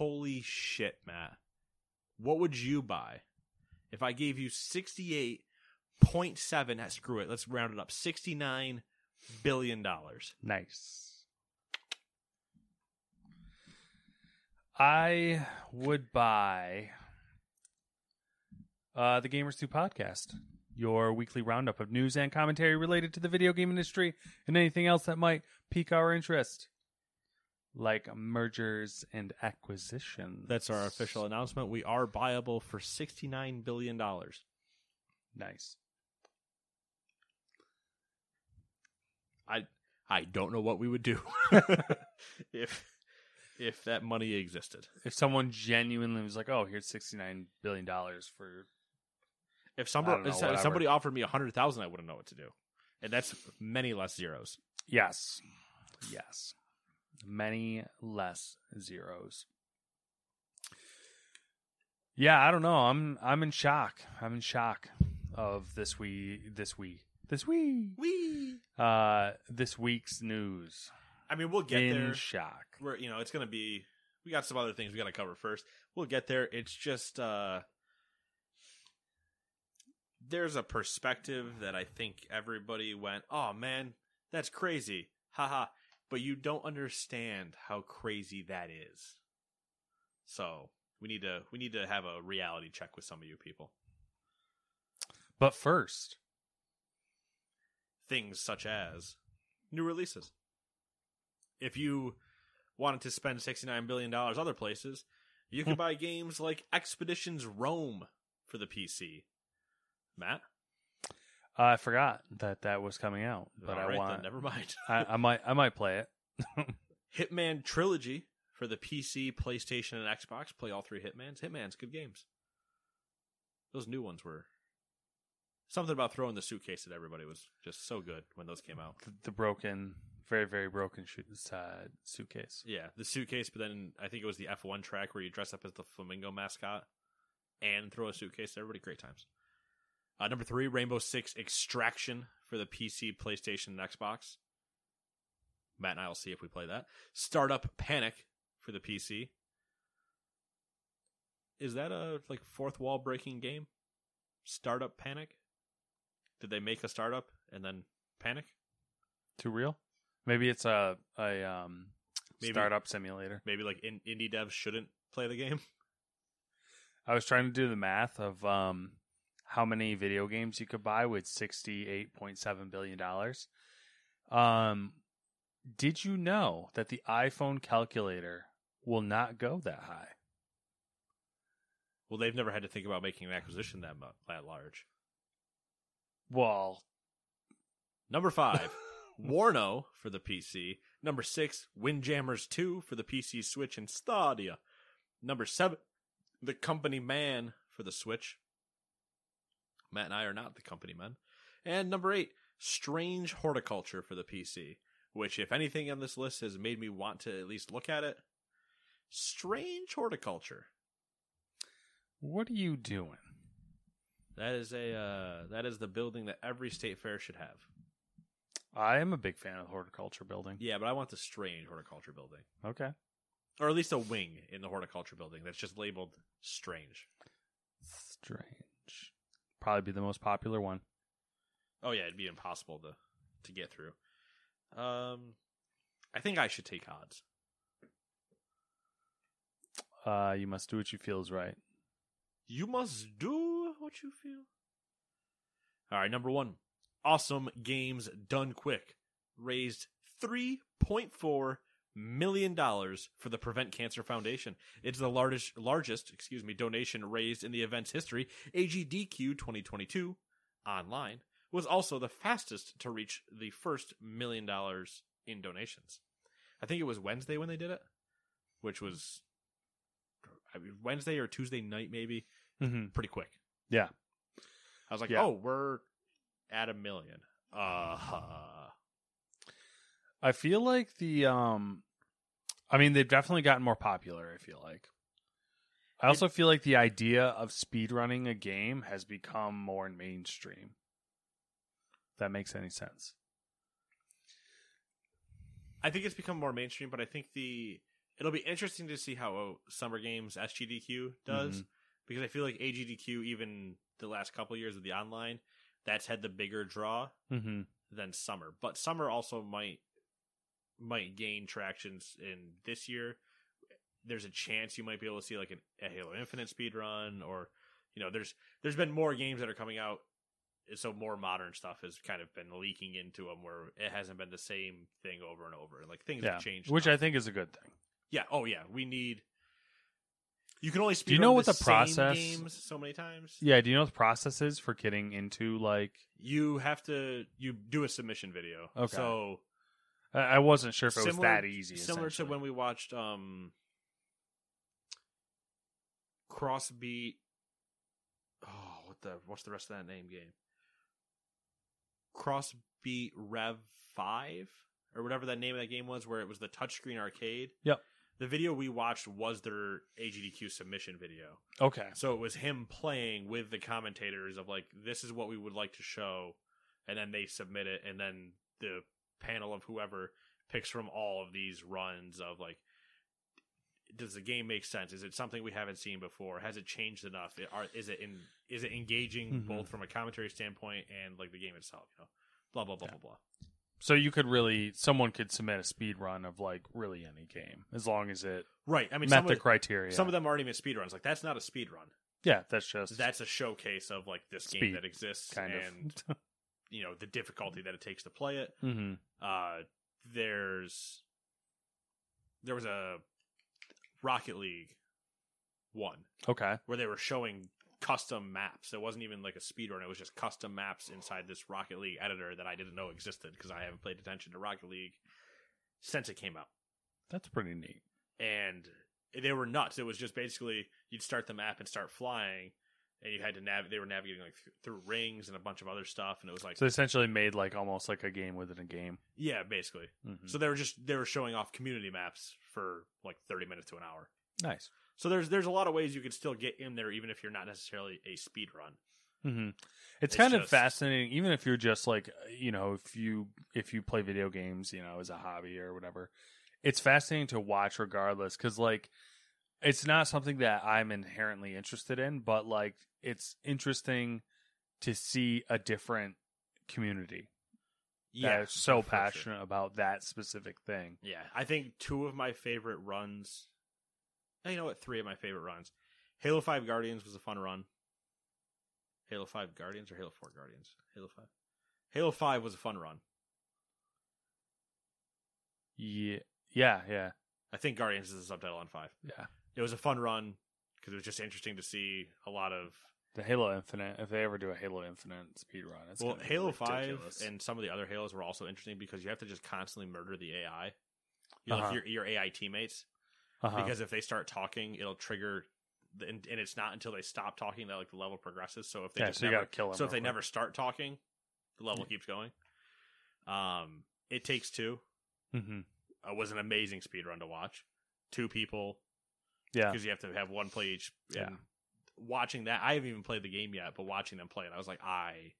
Holy shit, Matt. What would you buy if I gave you 68.7, ah, screw it, let's round it up, 69 billion dollars. Nice. I would buy uh, the Gamers 2 podcast, your weekly roundup of news and commentary related to the video game industry and anything else that might pique our interest, like mergers and acquisitions. That's our official announcement. We are buyable for $69 billion. Nice. I I don't know what we would do if if that money existed. If someone genuinely was like, "Oh, here's sixty nine billion dollars for," If somebody know, if somebody offered me a hundred thousand, I wouldn't know what to do, and that's many less zeros. yes, yes, many less zeros. Yeah, I don't know. I'm I'm in shock. I'm in shock of this we this we this we We. uh this week's news. I mean, we'll get in there. shock. We're you know, it's gonna be. We got some other things we got to cover first. We'll get there. It's just uh there's a perspective that I think everybody went, "Oh man, that's crazy." Haha. But you don't understand how crazy that is. So, we need to we need to have a reality check with some of you people. But first, things such as new releases. If you wanted to spend $69 billion other places, you could hmm. buy games like Expeditions Rome for the PC. Matt? Uh, I forgot that that was coming out, but All I right, want. then, never mind. I, I might. I might play it. Hitman Trilogy for the PC, PlayStation, and Xbox. Play all three Hitmans. Hitman's good games. Those new ones were something about throwing the suitcase at everybody was just so good when those came out. the, the broken, very very broken shoes, uh, suitcase. Yeah, the suitcase, but then I think it was the F1 track where you dress up as the flamingo mascot and throw a suitcase at everybody. Great times. Uh, number three, Rainbow Six Extraction for the PC, PlayStation, and Xbox. Matt and I will see if we play that. Startup Panic for the PC. Is that a like fourth wall breaking game? Startup Panic? Did they make a startup and then panic? Too real? Maybe it's a a um Maybe. startup simulator. Maybe like in, indie devs shouldn't play the game. I was trying to do the math of um how many video games you could buy with sixty eight point seven billion dollars. Um, did you know that the iPhone calculator will not go that high? Well, they've never had to think about making an acquisition that mu- that large. Well, Number five, Warno for the PC. Number six, Windjammers 2 for the PC, Switch, and Stadia. Number seven, The Company Man for the Switch. Matt and I are not the company men. And number eight, Strange Horticulture for the PC, which, if anything on this list has made me want to at least look at it, Strange Horticulture. what are you doing? That is a uh, that is the building that every state fair should have. I am a big fan of the horticulture building. Yeah, but I want the strange horticulture building. Okay. or at least a wing in the horticulture building that's just labeled strange. Strange. Probably be the most popular one. Oh yeah, it'd be impossible to to get through. Um, I think I should take odds. Uh, you must do what you feel is right. You must do what you feel. All right, number one. Awesome Games Done Quick raised $3.4 million dollars for the Prevent Cancer Foundation. It's the largest, largest, excuse me, donation raised in the event's history. AGDQ 2022 online was also the fastest to reach the first million dollars in donations. I think it was Wednesday when they did it, which was I mean, Wednesday or Tuesday night, maybe. Mm-hmm. Pretty quick. Yeah. I was like, Yeah. oh, we're at a million. Uh, huh. I feel like the um I mean they've definitely gotten more popular, I feel like. I also feel like the idea of speedrunning a game has become more mainstream. If that makes any sense. I think it's become more mainstream, but I think the it'll be interesting to see how Summer Games SGDQ does Mhm. because I feel like AGDQ even the last couple years of the online that's had the bigger draw Mm-hmm. than Summer, but Summer also might might gain tractions in this year. There's a chance you might be able to see like an, a Halo Infinite speed run, or you know, there's there's been more games that are coming out, so more modern stuff has kind of been leaking into them, where it hasn't been the same thing over and over. Like things Yeah. have changed, Which enough. I think is a good thing. yeah, oh yeah, we need. You can only speed you know what the, the process- games so many times. Yeah, do you know what the process is for getting into like you have to you do a submission video. Okay. so I wasn't sure if it was that easy. Similar to when we watched um Crossbeat. Oh, what the what's the rest of that name game? Crossbeat Rev Five or whatever that name of that game was, where it was the touchscreen arcade. Yep. The video we watched was their AGDQ submission video. Okay. So it was him playing with the commentators of like, this is what we would like to show, and then they submit it, and then the panel of whoever picks from all of these runs of like, does the game make sense? Is it something we haven't seen before? Has it changed enough? It- Are, is it in? Is it engaging Mhm. both from a commentary standpoint and like the game itself? You know, blah blah blah Yeah. blah blah. So you could really someone could submit a speed run of like really any game as long as it Right. I mean, met some the of, criteria. some of them aren't even speed runs. Like that's not a speed run. yeah, that's just That's a showcase of like this game that exists kind and of. you know the difficulty that it takes to play it. hmm Uh, there's there was a Rocket League one Okay. where they were showing custom maps. It wasn't even like a speedrun; it was just custom maps inside this Rocket League editor that I didn't know existed because I haven't paid attention to Rocket League since it came out. That's pretty neat. And they were nuts. It was just basically you'd start the map and start flying, and you had to nav. They were navigating like th- through rings and a bunch of other stuff, and it was like So they essentially made like almost like a game within a game. yeah, basically. Mhm. So they were just they were showing off community maps for like thirty minutes to an hour. Nice. So there's there's a lot of ways you could still get in there even if you're not necessarily a speed run. hmm It's, It's kind of fascinating, even if you're just like you know, if you if you play video games, you know, as a hobby or whatever. It's fascinating to watch, regardless, because like it's not something that I'm inherently interested in, but like it's interesting to see a different community is so for sure. passionate about that specific thing. Yeah, I think two of my favorite runs. Eh, you know what? Three of my favorite runs. Halo Five Guardians was a fun run. Halo Five Guardians or Halo Four Guardians? Halo Five. Halo Five was a fun run. Yeah, yeah, yeah, I think Guardians is the subtitle on Five. yeah. It was a fun run because it was just interesting to see a lot of The Halo Infinite. If they ever do a Halo Infinite speed run, it's well, Halo Five and some of the other Halos were also interesting because you have to just constantly murder the AI, you know, Uh-huh. your your AI teammates, Uh-huh. because if they start talking, it'll trigger, the, and, and it's not until they stop talking that like the level progresses. So if they yeah, just so never, kill them. so if they quick. never start talking, the level keeps going. Um, it takes two. Mhm. Uh, was an amazing speed run to watch. Two people yeah, because you have to have one play each. Yeah. And watching that, I haven't even played the game yet, but watching them play it, I was like, I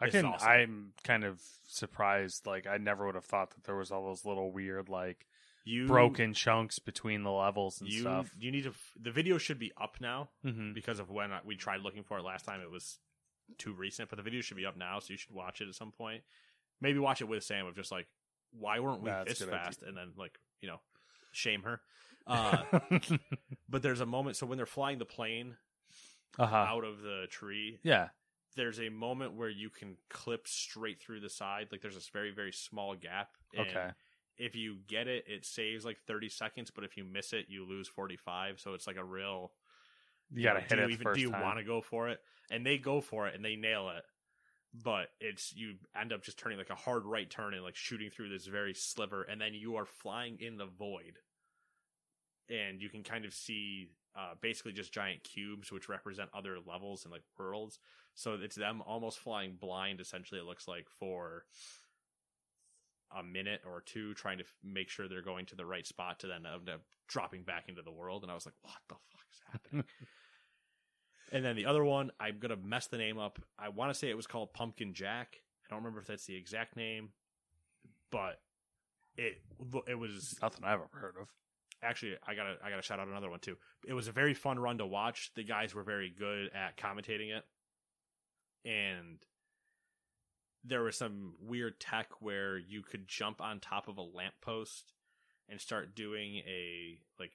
I can. awesome. I'm kind of surprised. Like I never would have thought that there was all those little weird like you broken chunks between the levels and you stuff. you need to. The video should be up now hmm because of when I- we tried looking for it last time. It was too recent, but the video should be up now, so you should watch it at some point. Maybe watch it with Sam of just like why weren't we That's this good idea. fast? And then like you know, shame her. Uh, but there's a moment. So when they're flying the plane uh-huh. out of the tree, Yeah. there's a moment where you can clip straight through the side. Like there's this very very small gap. and Okay. If you get it, it saves like 30 seconds. But if you miss it, you lose 45. So it's like a real. You got to know, hit do it you even, first Do you want to go for it? And they go for it and they nail it. But it's you end up just turning like a hard right turn and like shooting through this very sliver, and then you are flying in the void, and you can kind of see uh, basically just giant cubes which represent other levels and like worlds. So it's them almost flying blind. Essentially, it looks like for a minute or two, trying to f- make sure they're going to the right spot to then end up dropping back into the world. And I was like, what the fuck is happening? And then the other one, I'm gonna mess the name up. I want to say it was called Pumpkin Jack. I don't remember if that's the exact name, but it it was Nothing I've ever heard of. Actually I gotta I gotta shout out another one too. It was a very fun run to watch. The guys were very good at commentating it, and there was some weird tech where you could jump on top of a lamppost and start doing a like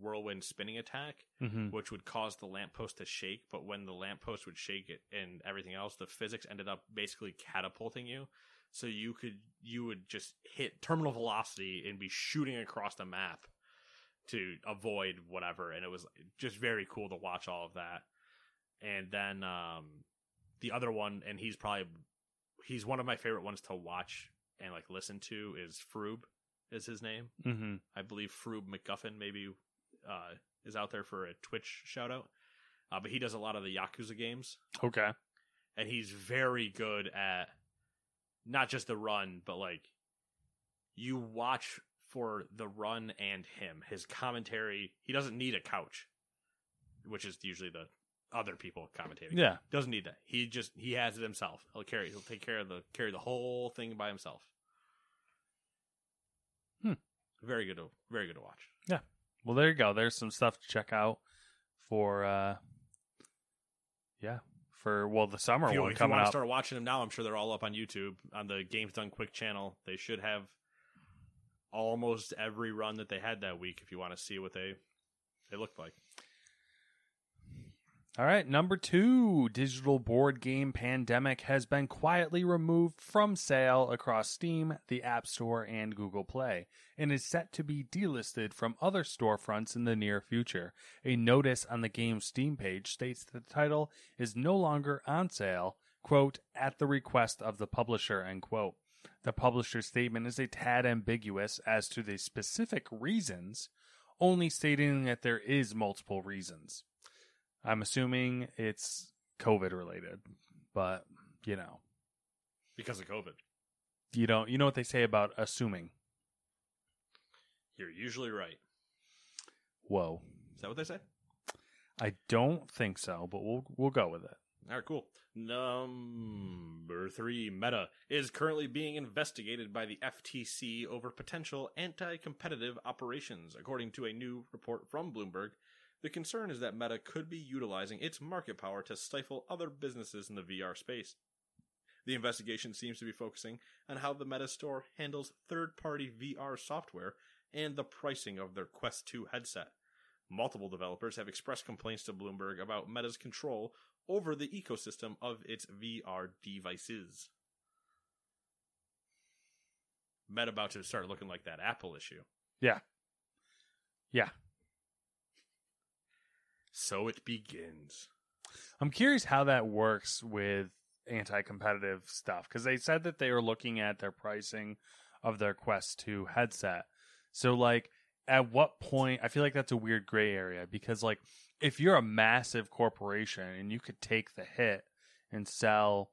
whirlwind spinning attack Mm-hmm. which would cause the lamppost to shake. But when the lamppost would shake it and everything else, the physics ended up basically catapulting you. So you could you would just hit terminal velocity and be shooting across the map to avoid whatever. And it was just very cool to watch all of that. And then um, the other one, and he's probably he's one of my favorite ones to watch and like listen to is Froob is his name. Mm-hmm. I believe Froob McGuffin maybe uh, is out there for a Twitch shout out. Uh, but he does a lot of the Yakuza games, Okay. and he's very good at not just the run, but like you watch for the run and him. His commentary, he doesn't need a couch, which is usually the other people commentating. Yeah. doesn't need that. He just he has it himself. He'll carry. He'll take care of the carry the whole thing by himself. Hmm. Very good to very good to watch. Yeah. Well, there you go. There's some stuff to check out for, uh, yeah, for well the summer if you, one if you coming want to start watching them now, I'm sure they're all up on YouTube on the Games Done Quick channel. They should have almost every run that they had that week. If you want to see what they they looked like, All right, number two, digital board game Pandemic has been quietly removed from sale across Steam, the App Store, and Google Play, and is set to be delisted from other storefronts in the near future. A notice on the game's Steam page states that the title is no longer on sale, quote, at the request of the publisher, end quote. The publisher's statement is a tad ambiguous as to the specific reasons, only stating that there is multiple reasons. I'm assuming it's COVID related, but you know, because of COVID, you don't. You know what they say about assuming. you're usually right. Whoa, Is that what they say? I don't think so, but we'll we'll go with it. All right, cool. Number three, Meta is currently being investigated by the FTC over potential anti competitive operations. According to a new report from Bloomberg, the concern is that Meta could be utilizing its market power to stifle other businesses in the VR space. The investigation seems to be focusing on how the Meta Store handles third party VR software and the pricing of their Quest 2 headset. Multiple developers have expressed complaints to Bloomberg about Meta's control over the ecosystem of its VR devices. Meta about to start looking like that Apple issue. Yeah, yeah. So it begins. I'm curious how that works with anti-competitive stuff because they said that they were looking at their pricing of their Quest 2 headset. So like at what point I feel like that's a weird gray area because like if you're a massive corporation and you could take the hit and sell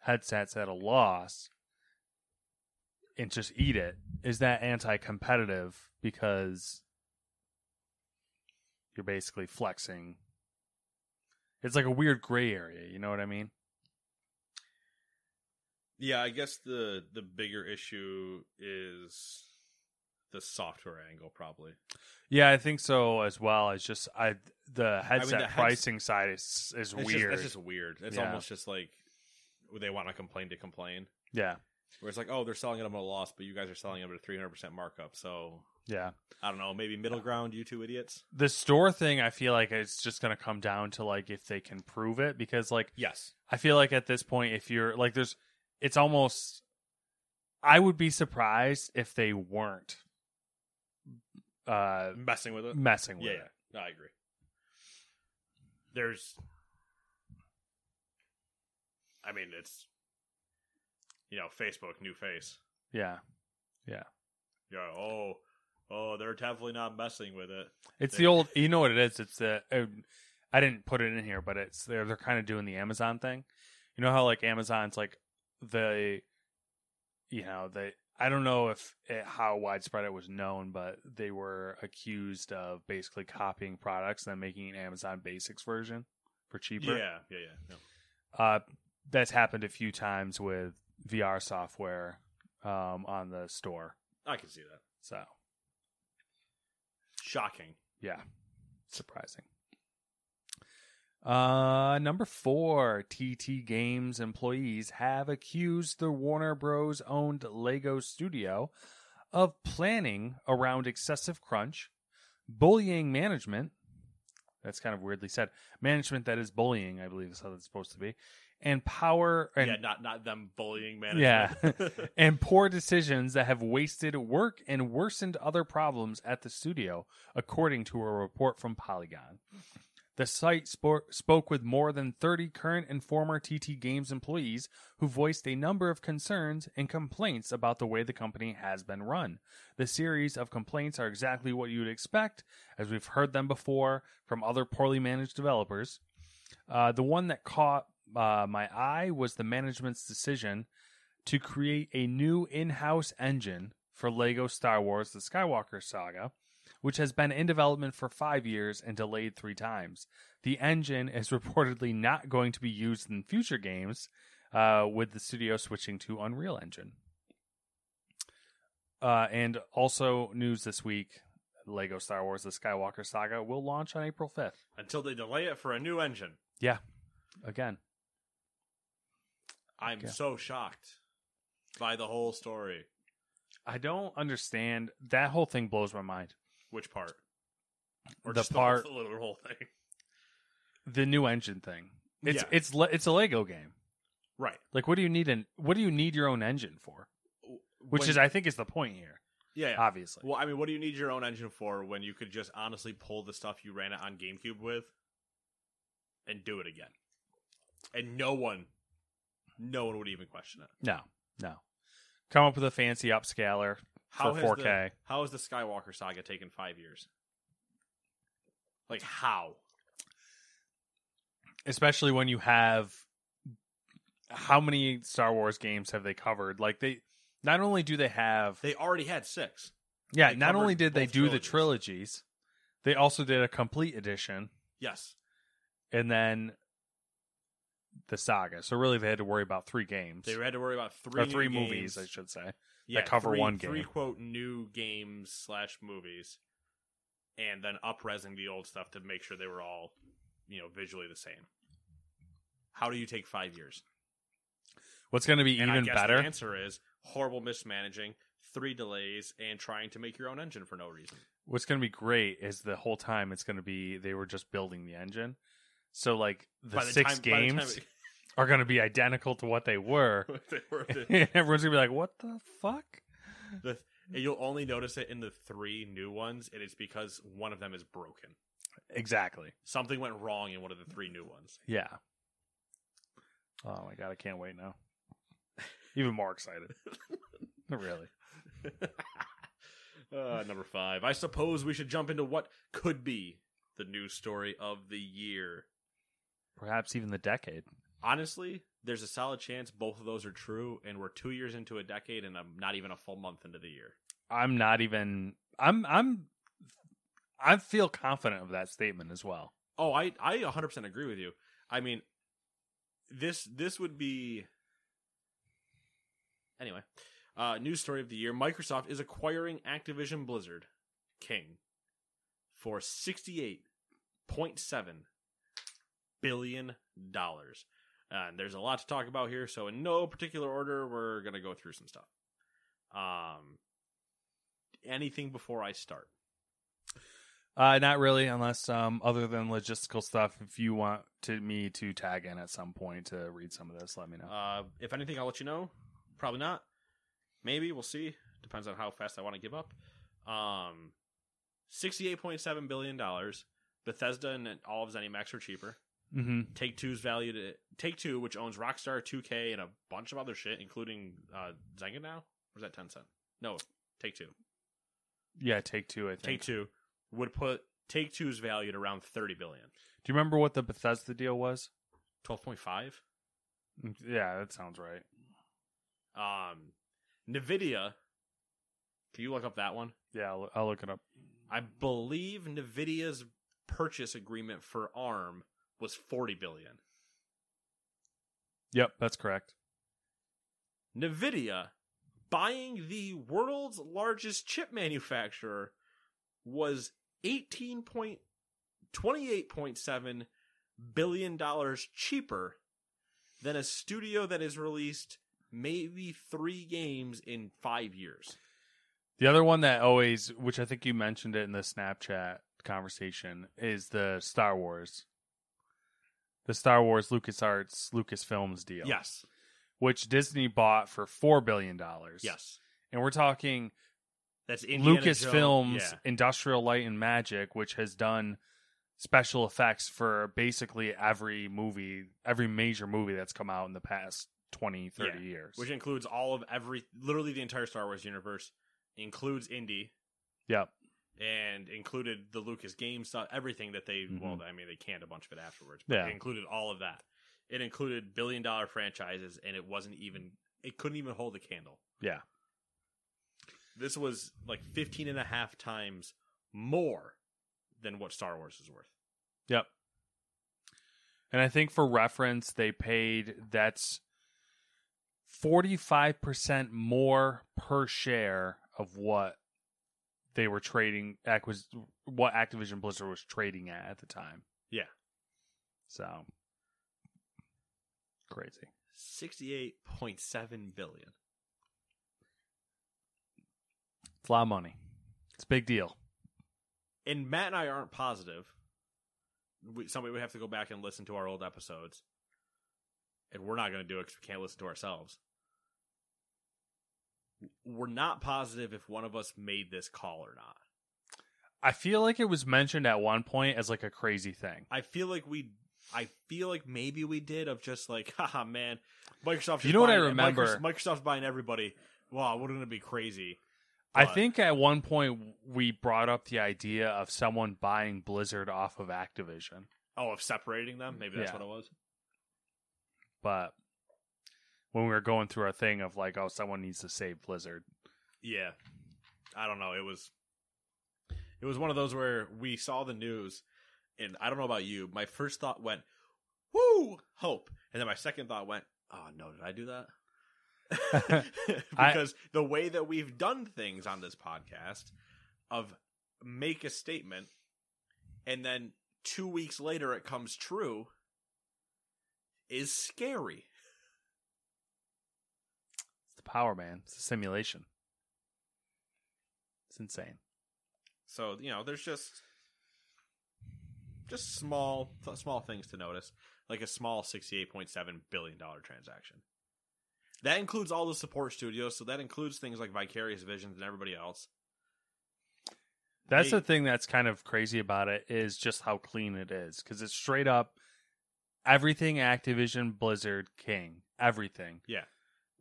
headsets at a loss and just eat it, is that anti-competitive because you're basically flexing it's like a weird gray area, you know what I mean? Yeah, I guess the the bigger issue is the software angle probably. Yeah, I think so as well. It's just I the headset the heads- pricing side is is It's weird. Just, it's just weird. It's Yeah. almost just like they want to complain to complain. yeah. Where it's like, oh, they're selling them at a loss, but you guys are selling them at a three hundred percent markup. So Yeah. I don't know, maybe middle ground, you two idiots. The store thing, I feel like it's just going to come down to like if they can prove it because like Yes. I feel like at this point, if you're like, there's, it's almost. I would be surprised if they weren't uh, Messing with it. messing with Yeah, it. yeah. I agree. There's I mean, it's you know, Facebook, new face. Yeah, Yeah, Yeah. oh, oh, they're definitely not messing with it. it's the old. You know what it is? It's the. Uh, I didn't put it in here, but it's they're they're kind of doing the Amazon thing. You know how like Amazon's like the, you know they. I don't know if it, how widespread it was known, but they were accused of basically copying products and then making an Amazon Basics version for cheaper. Yeah, yeah, yeah. No. Uh, that's happened a few times with VR software um, on the store. I can see that. So Shocking. yeah, surprising. Uh, number four, TT Games employees have accused the Warner Bros. owned Lego studio of planning around excessive crunch, bullying management. That's kind of weirdly said. Management that is bullying, I believe is how that's supposed to be. And power and yeah, not not them bullying management. Yeah. management. and poor decisions that have wasted work and worsened other problems at the studio, according to a report from Polygon. The site spo- spoke with more than 30 current and former TT Games employees who voiced a number of concerns and complaints about the way the company has been run. The series of complaints are exactly what you would expect, as we've heard them before from other poorly managed developers. Uh, the one that caught uh, my eye was the management's decision to create a new in house engine for LEGO Star Wars The Skywalker Saga, which has been in development for five years and delayed three times. The engine is reportedly not going to be used in future games, uh, with the studio switching to Unreal Engine. Uh, and also, news this week LEGO Star Wars The Skywalker Saga will launch on April 5th. Until they delay it for a new engine. Yeah, again. I'm Okay. so shocked by the whole story. I don't understand. That whole thing blows my mind. Which part? Or The part- the whole, the whole thing. The new engine thing. It's Yeah. it's le- it's a Lego game. Right. Like, what do you need an what do you need your own engine for? Which When- is, I think, is the point here. yeah, yeah. Obviously, Well, I mean, what do you need your own engine for when you could just honestly pull the stuff you ran it on GameCube with and do it again? And no one, no one would even question it. no, no. Come up with a fancy upscaler How for 4K. The, how has the Skywalker saga taken five years? Like how? especially when you have how many Star Wars games have they covered? Like they not only do they have They already had six. yeah, they not only did they do the trilogies. trilogies, they also did a complete edition Yes. and then the saga. So really they had to worry about three games. They had to worry about three or three games. movies, I should say. Yeah, cover one game. Three quote new games slash movies, and then upresing the old stuff to make sure they were all, you know, visually the same. How do you take five years? What's going to be and even better? The answer is horrible mismanaging, three delays, and trying to make your own engine for no reason. What's going to be great is the whole time it's going to be they were just building the engine. So like the, the six time- by the time games are going to be identical to what they were. it- they were everyone's going to be like, "What the fuck?" the- and you'll only notice it in the three new ones, and it's because one of them is broken. Exactly. Something went wrong in one of the three new ones. Yeah. Oh my god, I can't wait now. Even more excited. really. uh, number five. I suppose we should jump into what could be the news story of the year. Perhaps even the decade. Honestly, there's a solid chance both of those are true, and we're two years into a decade, and I'm not even a full month into the year. I'm not even I'm I'm I feel confident of that statement as well. Oh, I I 100% agree with you. I mean, this this would be anyway. Uh, news story of the year: Microsoft is acquiring Activision Blizzard King for 68.7 billion dollars. And there's a lot to talk about here, so in no particular order, we're gonna go through some stuff. Um, anything before I start? Uh, not really, unless um, other than logistical stuff. If you want to me to tag in at some point to read some of this, let me know. Uh, if anything, I'll let you know. Probably not. Maybe we'll see. Depends on how fast I want to give up. Um, sixty-eight point seven billion dollars. Bethesda and all of ZeniMax are cheaper. Mm-hmm. Take Two's valued at Take Two, which owns Rockstar, 2K, and a bunch of other shit, including uh, Zynga now. Or is that Tencent? No, Take Two. Yeah, take two. I think. Take Two would put Take Two's valued around thirty billion. Do you remember what the Bethesda deal was? Twelve point five. Yeah, that sounds right. Um, Nvidia. Can you look up that one? Yeah, I'll, I'll look it up. I believe Nvidia's purchase agreement for ARM was 40 billion. Yep, that's correct. Nvidia buying the world's largest chip manufacturer was 18 point 28.7 billion dollars cheaper than a studio that has released maybe 3 games in 5 years. The other one that always, which I think you mentioned it in the Snapchat conversation, is the Star Wars. The Star Wars LucasArts Lucasfilms deal. Yes. Which Disney bought for $4 billion. Yes. And we're talking That's Indiana Lucasfilms yeah. Industrial Light and Magic, which has done special effects for basically every movie, every major movie that's come out in the past 20, 30 Yeah, years. which includes all of every literally the entire Star Wars universe includes Indy yep. And included the Lucas game stuff, everything that they Mhm. well, I mean they canned a bunch of it afterwards, but Yeah. it included all of that. It included billion dollar franchises and it wasn't even it couldn't even hold a candle. Yeah. This was like 15 and a half times more than what Star Wars is worth. Yep. And I think for reference, they paid that's 45% more per share of what they were trading, acquis- what Activision Blizzard was trading at at the time. Yeah. So, crazy. 68.7 billion. It's a lot of money. It's a big deal. and Matt and I aren't positive. We, somebody would have to go back and listen to our old episodes, and we're not going to do it because we can't listen to ourselves. We're not positive if one of us made this call or not. I feel like it was mentioned at one point as like a crazy thing. I feel like we, I feel like maybe we did of just like, haha, man, Microsoft. You know what I remember? Microsoft- Microsoft's buying everybody. Wow, wouldn't it be crazy? I think at one point we brought up the idea of someone buying Blizzard off of Activision. Oh, of separating them. Maybe that's Yeah. what it was. but when we were going through our thing of like, oh, someone needs to save Blizzard. Yeah. I don't know. It was it was one of those where we saw the news and I don't know about you, my first thought went, Woo, hope. And then my second thought went, Oh no, did I do that? I- because the way that we've done things on this podcast of make a statement and then two weeks later it comes true is scary. Power, man. It's a simulation. It's insane. So you know, there's just just small small things to notice, like a small sixty-eight point seven billion dollar transaction. That includes all the support studios, so that includes things like Vicarious Visions and everybody else. That's They- the thing that's kind of crazy about it is just how clean it is because it's straight up everything Activision Blizzard King everything Yeah,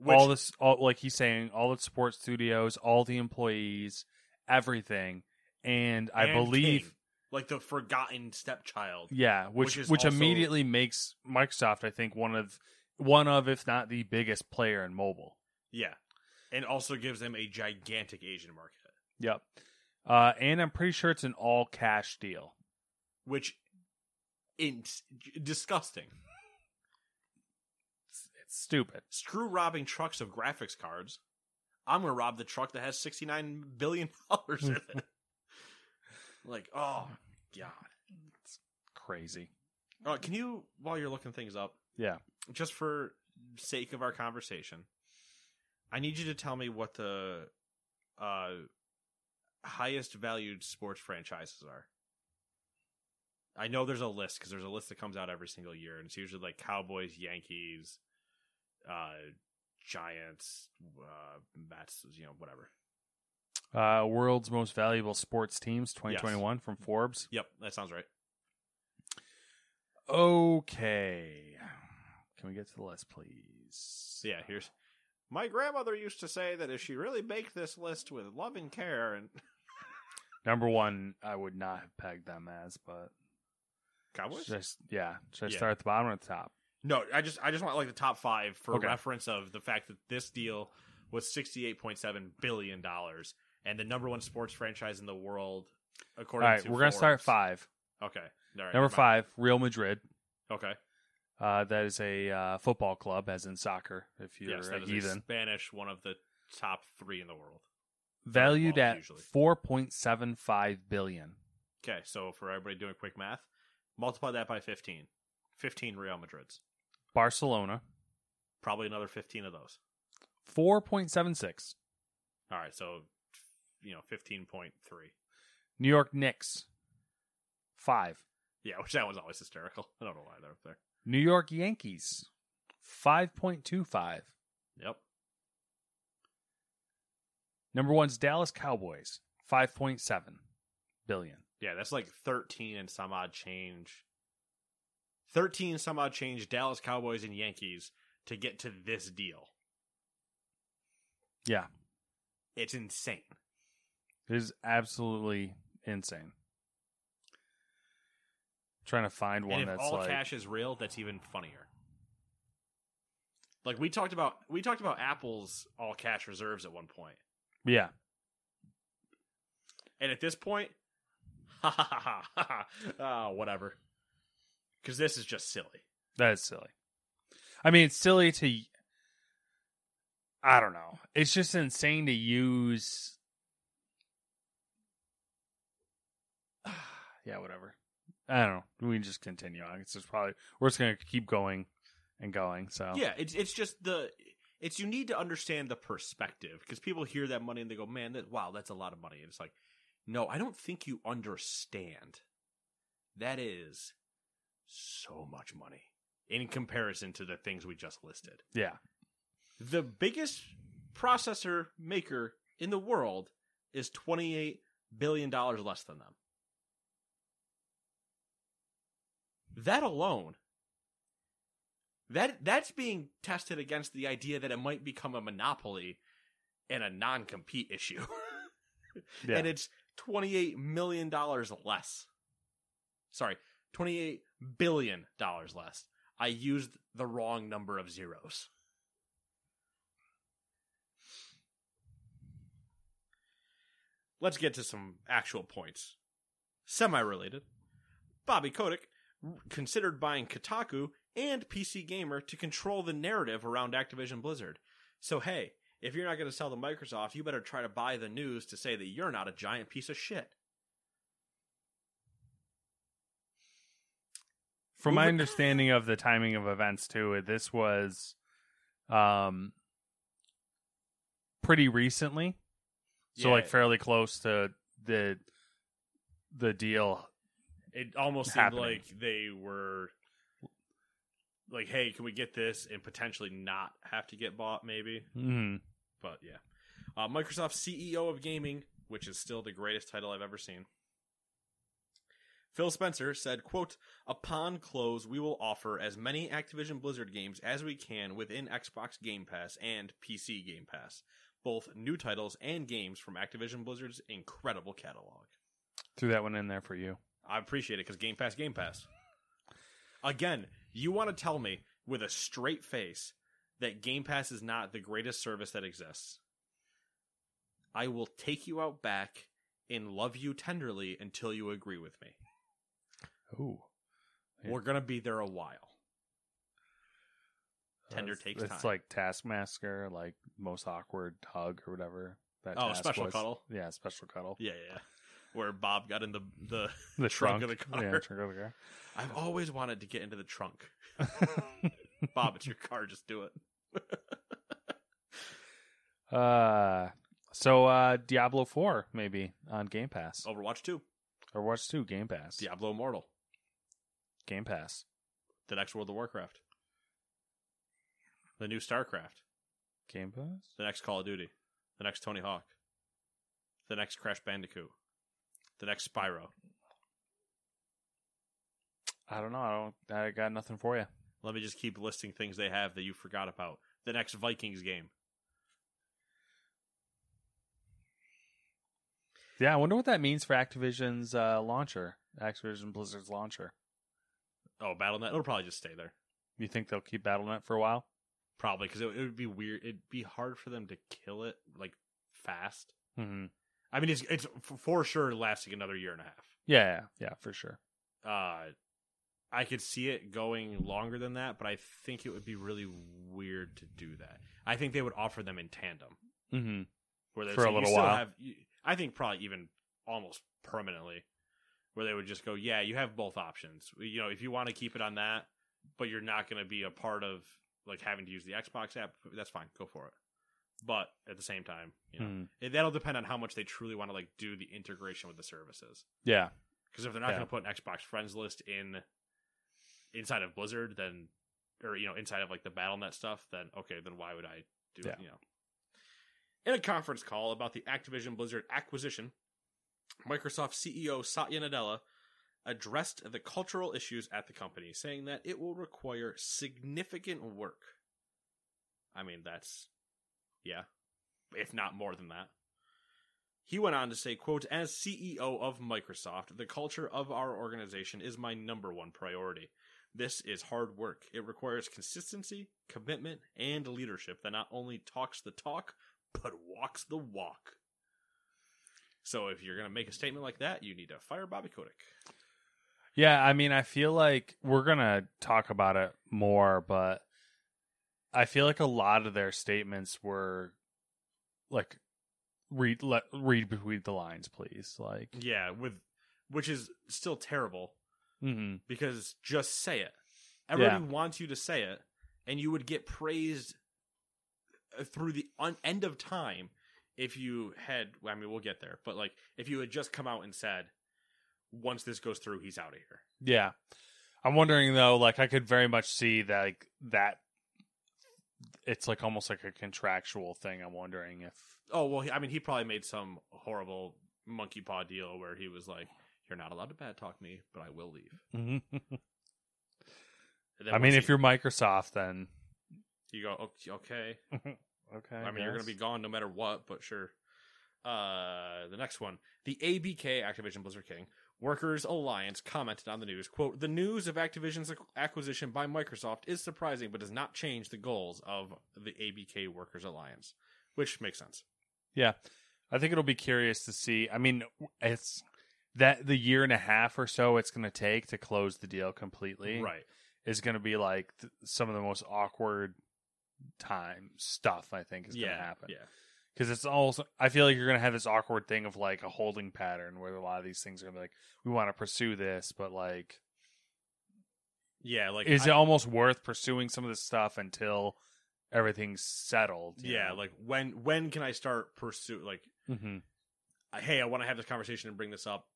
all this all like he's saying all the support studios all the employees everything and I and believe King, like the forgotten stepchild. Yeah, which Which which, also- immediately makes Microsoft, I think, one of one of, if not the biggest player in mobile. Yeah, and also gives them a gigantic Asian market, Yep. Uh, and I'm pretty sure it's an all cash deal. which in disgusting. It's, stupid. Screw robbing trucks of graphics cards. I'm gonna rob the truck that has sixty nine billion dollars in it. like, oh god. It's crazy. Uh, can you, while you're looking things up, Yeah. just for sake of our conversation, I need you to tell me what the uh, highest valued sports franchises are. I know there's a list because there's a list that comes out every single year, and it's usually like Cowboys, Yankees, uh, Giants, uh, Mets, you know, whatever. Uh, world's most valuable sports teams 2021 from Forbes. Yep, that sounds right. Okay. Can we get to the list, please? Yeah, here's my grandmother used to say that if she really baked this list with love and care and Number one, I would not have pegged them as, but Cowboys. s- yeah. Should I Yeah. start at the bottom or the top? No, I just I just want like the top five for Okay. reference of the fact that this deal was sixty eight point seven billion dollars and the number one sports franchise in the world All according right, to we're gonna start at five. Okay. All right, Number five, Real Madrid. Okay. Uh, that is a uh, football club, as in soccer. If you're yes, a is a Spanish, one of the top three in the world. valued at four point seven five billion. Okay, so for everybody doing quick math, multiply that by fifteen. Fifteen Real Madrids. Barcelona, Probably another fifteen of those. four point seven six. All right, so you know, fifteen point three. New York Knicks, five. Yeah, which that was always hysterical. I don't know why they're up there. New York Yankees, five point two five. Yep. Number one's Dallas Cowboys, five point seven billion. Yeah, that's like thirteen and some odd change. Thirteen some odd change Dallas Cowboys and Yankees to get to this deal. Yeah, It's insane. it is absolutely insane. trying to find one that's all like cash is real, that's even funnier. Like we talked about we talked about Apple's all cash reserves at one point. yeah, And at this point, ha ha ha ha ha, oh, whatever. Because this is just silly. that is silly. I mean, it's silly to. I don't know. It's just insane to use. yeah, whatever. I don't know. We can just continue on. It's just probably we're just gonna keep going and going. So Yeah, it's it's just the it's you need to understand the perspective because people hear that money and they go, "Man, that wow, that's a lot of money." And it's like, no, I don't think you understand. That is so much money in comparison to the things we just listed. yeah, The biggest processor maker in the world is twenty eight billion dollars less than them. That alone that that's being tested against the idea that it might become a monopoly and a non-compete issue. yeah. And it's 28 million dollars less. Sorry, 28 billion dollars less. I used the wrong number of zeros. Let's get to some actual points. Semi related. Bobby Kotick considered buying Kotaku and PC Gamer to control the narrative around Activision Blizzard. So, hey, if you're not going to sell to Microsoft, you better try to buy the news to say that you're not a giant piece of shit. From my understanding of the timing of events too, this was um pretty recently. So Yeah. like fairly close to the the deal. It almost seemed like they were like, hey, can we get this and potentially not have to get bought, maybe? Mhm. But yeah. Uh, Microsoft CEO of Gaming, which is still the greatest title I've ever seen. Phil Spencer said, quote, Upon close, we will offer as many Activision Blizzard games as we can within Xbox Game Pass and PC Game Pass, both new titles and games from Activision Blizzard's incredible catalog. Threw that one in there for you. I appreciate it because Game Pass, Game Pass. Again, you want to tell me with a straight face that Game Pass is not the greatest service that exists. I will take you out back and love you tenderly until you agree with me. Ooh. Yeah. We're going to be there a while. Tender It's- takes it's time. like Taskmaster, like most awkward hug or whatever. That Oh, special was. cuddle? Yeah, special cuddle. Yeah, yeah. Where Bob got in the, the, The trunk trunk, of the car. Yeah, trunk of the I've always wanted to get into the trunk. Bob, it's your car. Just do it. Uh, so uh, Diablo Four maybe on Game Pass Overwatch 2, Overwatch Two Game Pass. Diablo Immortal, Game Pass. the next World of Warcraft, the new StarCraft, Game Pass. the next Call of Duty, the next Tony Hawk, the next Crash Bandicoot, the next Spyro. I don't know. I don't. I got nothing for you. Let me just keep listing things they have that you forgot about. The next Vikings game. Yeah, I wonder what that means for Activision's uh, launcher, Activision Blizzard's launcher. Oh, Battle.net. It'll probably just stay there. You think they'll keep Battle.net for a while? Probably because it, it would be weird. It'd be hard for them to kill it like fast. Mm-hmm. I mean, it's it's for sure lasting another year and a half. Yeah, yeah, yeah, for sure. Uh, I could see it going longer than that, but I think it would be really weird to do that. I think they would offer them in tandem, Mm-hmm. where For a little while. Have, I think probably even almost permanently, where they would just go, yeah, you have both options. You know, if you want to keep it on that, but you're not going to be a part of like having to use the Xbox app, that's fine, go for it. But at the same time, you know, hmm. it, that'll depend on how much they truly want to like do the integration with the services. Yeah, Because if they're not Yeah. going to put an Xbox friends list in inside of Blizzard, then or you know inside of like the Battle.net stuff, then okay, then why would I do Yeah. it? You know. In a conference call about the Activision Blizzard acquisition, Microsoft CEO Satya Nadella addressed the cultural issues at the company, saying that it will require significant work. I mean, that's yeah, if not more than that. He went on to say, quote, as CEO of Microsoft, the culture of our organization is my number one priority. This is hard work. It requires consistency, commitment, and leadership that not only talks the talk, but walks the walk. So if you're going to make a statement like that, you need to fire Bobby Kotick. yeah. I mean, I feel like we're gonna talk about it more, but I feel like a lot of their statements were like read let, read between the lines, please. Like, Yeah, with which is still terrible mm-hmm. because just say it. Everybody Yeah. wants you to say it, and you would get praised uh, through the un- end of time if you had. I mean, we'll get there, but like if you had just come out and said, "Once this goes through, he's out of here." Yeah. I'm wondering though, like I could very much see that like, that it's like almost like a contractual thing. I'm wondering if Oh well, I mean, he probably made some horrible monkey paw deal where he was like, "You're not allowed to bad talk me, but I will leave." Mm-hmm. Then I mean once if you're Microsoft then you go, "Ok- "Okay, okay. I mean, you're going to be gone no matter what, but sure. Uh, the next one, the ABK Activision Blizzard King Workers Alliance commented on the news. "Quote: The news of Activision's acquisition by Microsoft is surprising, but does not change the goals of the ABK Workers Alliance." Which makes sense. Yeah. I think it'll be curious to see. I mean, it's that the year and a half or so it's going to take to close the deal completely Right. is going to be like th- some of the most awkward time stuff I think is going Yeah. to happen. Yeah. because it's also I feel like you're gonna have this awkward thing of like a holding pattern where a lot of these things are gonna be like we want to pursue this, but like Yeah. Like, is I- it almost worth pursuing some of this stuff until everything's settled? Yeah. know? Like, when when can I start pursue? Like, Mhm. uh, hey, I want to have this conversation and bring this up.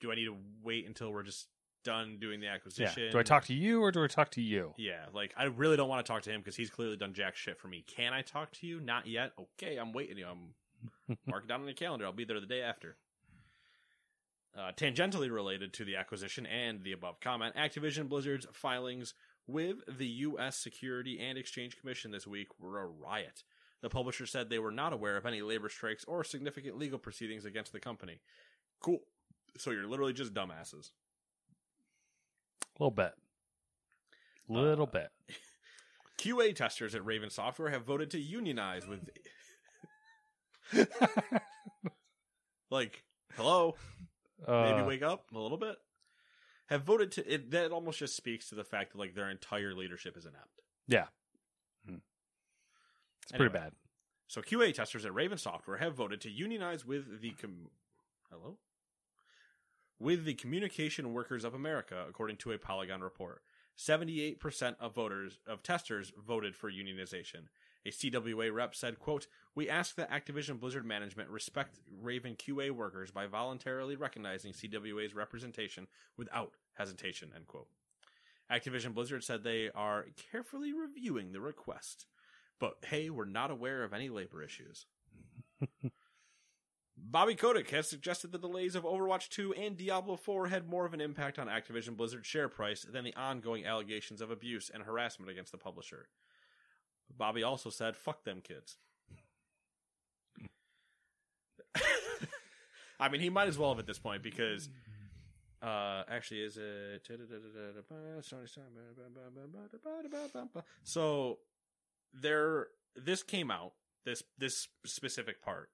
Do I need to wait until we're just done doing the yeah. acquisition? Do I talk to you or do I talk to you? Yeah, like I really don't want to talk to him because he's clearly done jack shit for me. Can I talk to you? Not yet. Okay, I'm waiting. I'm mark it down on the calendar. I'll be there the day after. Uh, tangentially related to the acquisition and the above comment, Activision Blizzard's filings with the U.S. Security and Exchange Commission this week were a riot. The publisher said they were not aware of any labor strikes or significant legal proceedings against the company. Cool. So you're literally just dumbasses. A little bit, little bit. QA testers at Raven Software have voted to unionize with. like, hello, maybe Uh, wake up a little bit. Have voted to it. That almost just speaks to the fact that like their entire leadership is inept. yeah, Mhm. it's pretty bad. So QA testers at Raven Software have voted to unionize with the com- hello with the Communication Workers of America, according to a Polygon report. 78% of voters of testers voted for unionization. A CWA rep said, quote, We ask that Activision Blizzard management respect Raven QA workers by voluntarily recognizing CWA's representation without hesitation, end quote. Activision Blizzard said they are carefully reviewing the request, but hey, we're not aware of any labor issues. Bobby Kotick has suggested the delays of Overwatch 2 and Diablo 4 had more of an impact on Activision Blizzard's share price than the ongoing allegations of abuse and harassment against the publisher. Bobby also said, fuck them kids. I mean, he might as well have at this point because uh, actually is it so there this came out this this specific part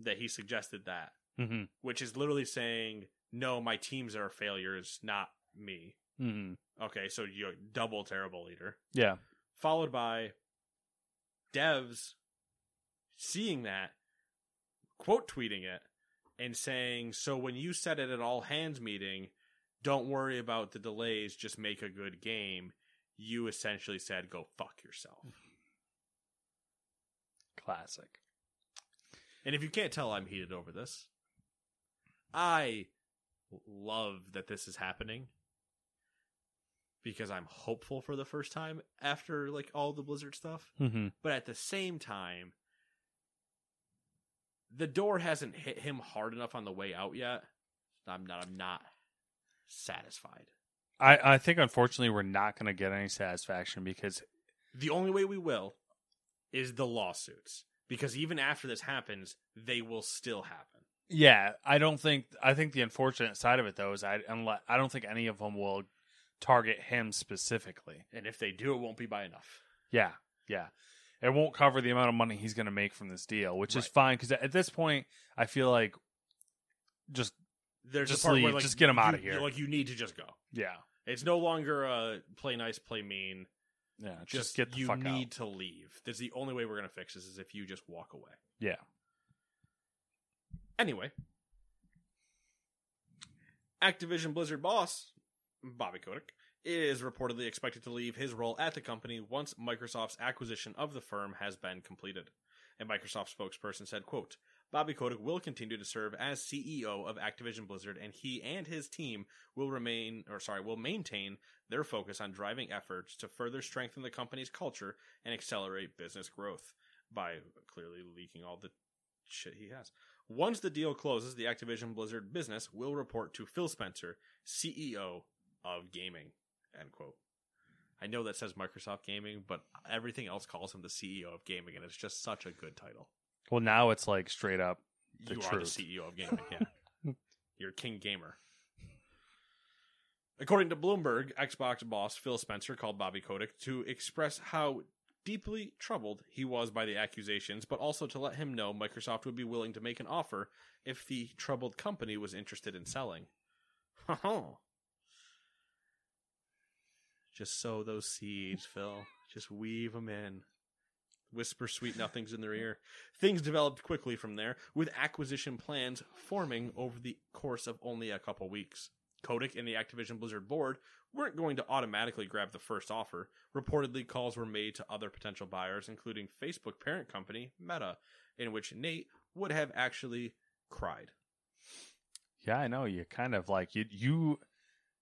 that he suggested that Mm-hmm. which is literally saying no my teams are failures not me Mm-hmm. okay so you're double terrible leader Yeah. followed by devs seeing that, quote tweeting it, and saying, So when you said it at all hands meeting, don't worry about the delays, just make a good game, you essentially said, Go fuck yourself. Classic. And if you can't tell, I'm heated over this. I love that this is happening because I'm hopeful for the first time after like all the Blizzard stuff. Mm-hmm. but at the same time the door hasn't hit him hard enough on the way out yet i'm not i'm not satisfied I, I think unfortunately we're not going to get any satisfaction because the only way we will is the lawsuits because even after this happens they will still happen yeah I don't think I think the unfortunate side of it though is I unless I don't think any of them will target him specifically. and if they do it won't be by enough Yeah, yeah. It won't cover the amount of money he's going to make from this deal, which is fine because at this point I feel like just there's Just a part leave, where like just get him you- of here. like you need to just go yeah, it's no longer a play nice play mean yeah. Just, just, get the fuck out. you need out. to leave that's the only way we're gonna fix this is if you just walk away Yeah. Anyway, Activision Blizzard boss Bobby Kotick is reportedly expected to leave his role at the company once Microsoft's acquisition of the firm has been completed. A Microsoft spokesperson said, quote, Bobby Kotick will continue to serve as CEO of Activision Blizzard and he and his team will remain or sorry, will maintain their focus on driving efforts to further strengthen the company's culture and accelerate business growth by clearly leaking all the shit he has. Once the deal closes, the Activision Blizzard business will report to Phil Spencer, CEO of gaming. End quote. I know that says Microsoft Gaming, but everything else calls him the CEO of gaming, and it's just such a good title. Well, now it's like straight up. The you are the CEO of gaming, yeah. You're King Gamer. According to Bloomberg, Xbox boss Phil Spencer called Bobby Kotick to express how deeply troubled he was by the accusations, but also to let him know Microsoft would be willing to make an offer if the troubled company was interested in selling. Just sow those seeds, Phil. Just weave them in. Whisper sweet nothings in their ear. Things developed quickly from there, with acquisition plans forming over the course of only a couple weeks. Kotick and the Activision Blizzard board weren't going to automatically grab the first offer. Reportedly, calls were made to other potential buyers, including Facebook parent company Meta, in which Nate would have actually cried. Yeah, I know. You kind of like you you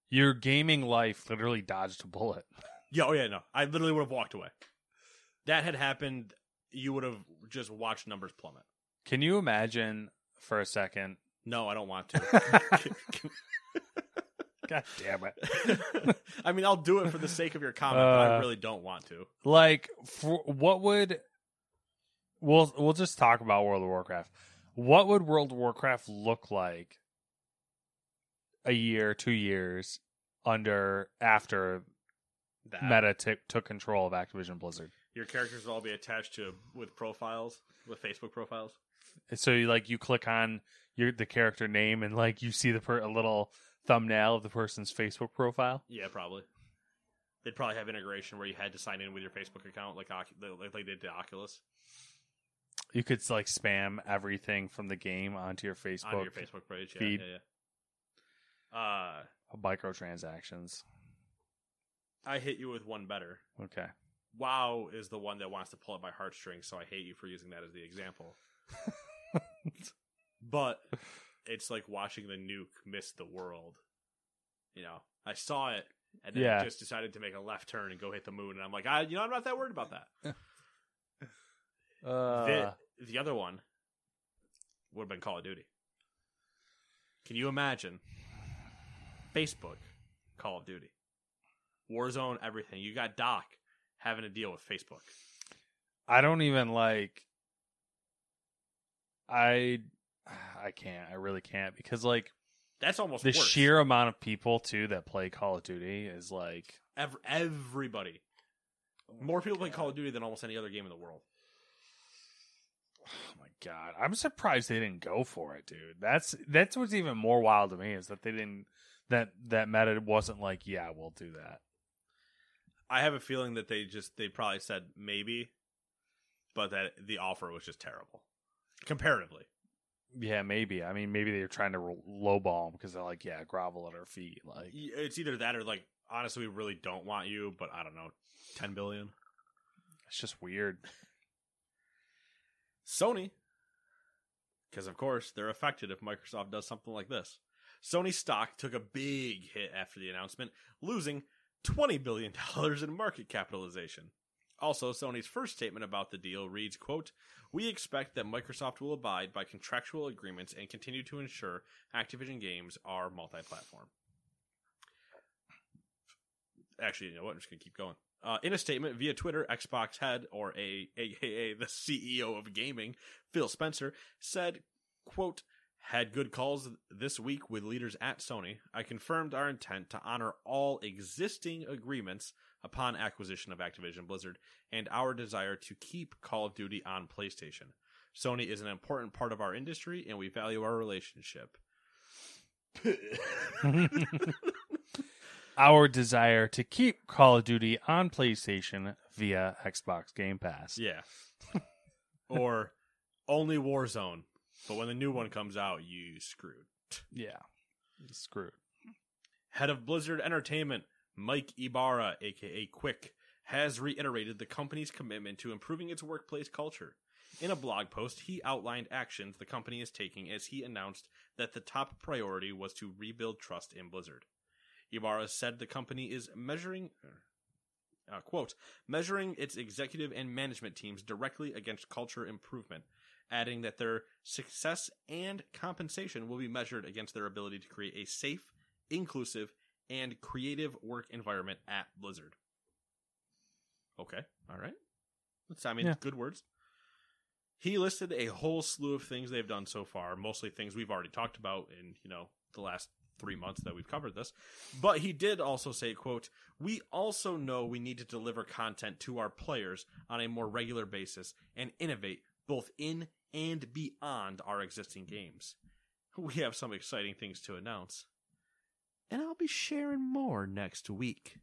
your gaming life literally dodged a bullet. Yeah, oh yeah, no. I literally would have walked away. That had happened, you would have just watched numbers plummet. Can you imagine for a second? No, I don't want to. God damn it! I mean, I'll do it for the sake of your comment, but I Uh, really don't want to. Like, for, what would we'll we'll just talk about World of Warcraft. What would World of Warcraft look like a year, two years under after That. Meta t- took control of Activision Blizzard? Your characters will all be attached to with profiles, with Facebook profiles. So you like you click on your the character name and like you see the per- a little thumbnail of the person's Facebook profile. Yeah, probably. They'd probably have integration where you had to sign in with your Facebook account, like like they did to Oculus You could like spam everything from the game onto your Facebook, on your Facebook page. Yeah, feed. yeah, yeah. Uh, microtransactions. I hit you with one better. Okay. WoW is the one that wants to pull at my heartstrings, so I hate you for using that as the example. but it's like watching the nuke miss the world. You know, I saw it and then Yeah. just decided to make a left turn and go hit the moon, and I'm like, I, you know, I'm not that worried about that. Uh, the, the other one would have been Call of Duty. Can you imagine Facebook, Call of Duty, Warzone, everything? You got Doc having to deal with Facebook. I don't even like. I, I can't. I really can't because like That's almost the worse. sheer amount of people too that play Call of Duty is like. Every, everybody. Oh more people play Call of Duty than almost any other game in the world. Oh my god! I'm surprised they didn't go for it, dude. That's that's what's even more wild to me is that they didn't that that meta wasn't like, yeah, we'll do that. I have a feeling that they just they probably said maybe, but that the offer was just terrible comparatively. Yeah, maybe. I mean, maybe they're trying to lowball 'em because they're like, yeah, grovel at our feet. Like, It's either that or like honestly, we really don't want you, but I don't know, ten billion. it's just weird. Sony, because of course they're affected if Microsoft does something like this. Sony stock took a big hit after the announcement, losing $20 billion in market capitalization. Also, Sony's first statement about the deal reads, quote, We expect that Microsoft will abide by contractual agreements and continue to ensure Activision games are multi-platform. Actually, you know what? I'm just going to keep going. Uh, in a statement via Twitter, Xbox head, or a aka the CEO of gaming, Phil Spencer, said, quote, had good calls this week with leaders at Sony. I confirmed our intent to honor all existing agreements upon acquisition of Activision Blizzard and our desire to keep Call of Duty on PlayStation. Sony is an important part of our industry and we value our relationship. Our desire to keep Call of Duty on PlayStation via Xbox Game Pass. Yeah. or only Warzone, but when the new one comes out, you screwed. Yeah. Screwed. Head of Blizzard Entertainment, Mike Ybarra, aka Quick, has reiterated the company's commitment to improving its workplace culture. In a blog post, he outlined actions the company is taking as he announced that the top priority was to rebuild trust in Blizzard. Ybarra said the company is measuring uh, quote measuring its executive and management teams directly against culture improvement, adding that their success and compensation will be measured against their ability to create a safe, inclusive, and creative work environment at Blizzard. Okay, all right. That's I mean Yeah. good words. He listed a whole slew of things they've done so far, mostly things we've already talked about in, you know, the last three months that we've covered this. But he did also say, quote, We also know we need to deliver content to our players on a more regular basis and innovate both in and beyond our existing games. We have some exciting things to announce. And I'll be sharing more next week.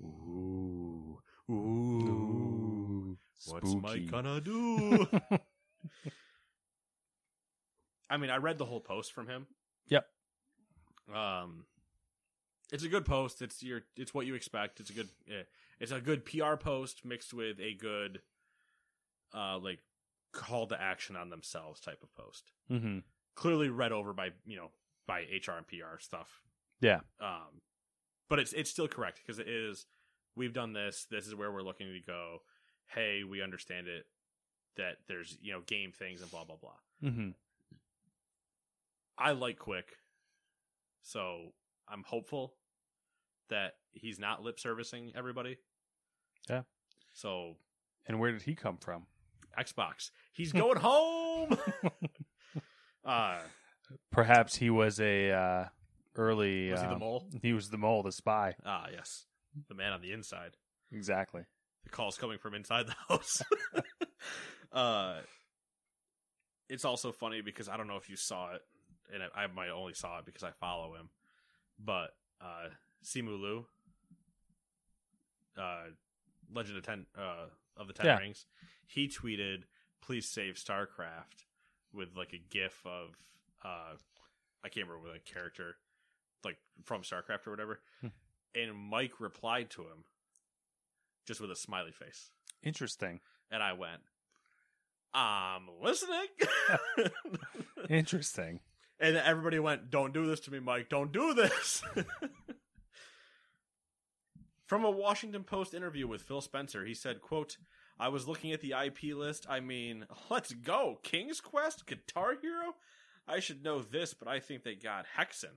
Ooh. Ooh. What's Mike gonna do? I mean, I read the whole post from him. Yep. Um, it's a good post. It's your, it's what you expect. It's a good, eh, it's a good PR post mixed with a good, uh, like call to action on themselves type of post. hmm Clearly read over by you know by HR and PR stuff. Yeah. Um, but it's it's still correct because it is. We've done this. This is where we're looking to go. Hey, we understand it. That there's you know game things and blah blah blah. Mm-hmm. I like Quick, so I'm hopeful that he's not lip servicing everybody. Yeah. So And where did he come from? Xbox, he's going home. uh, Perhaps he was a uh, early. was he the um, mole? He was the mole, the spy. Ah, yes, the man on the inside. Exactly. The call's coming from inside the house. uh, it's also funny because I don't know if you saw it, and I, I might only saw it because I follow him. But uh, Simu Liu, uh, Legend of Ten uh, of the Ten Yeah. Rings, he tweeted, "Please save StarCraft," with like a GIF of uh, I can't remember what a character like from StarCraft or whatever. Hmm. and Mike replied to him just with a smiley face. Interesting. And I went, I'm listening. Interesting. and everybody went, Don't do this to me, Mike. Don't do this. From a Washington Post interview with Phil Spencer, he said, quote, I was looking at the IP list. I mean, let's go. King's Quest, Guitar Hero? I should know this, but I think they got Hexen.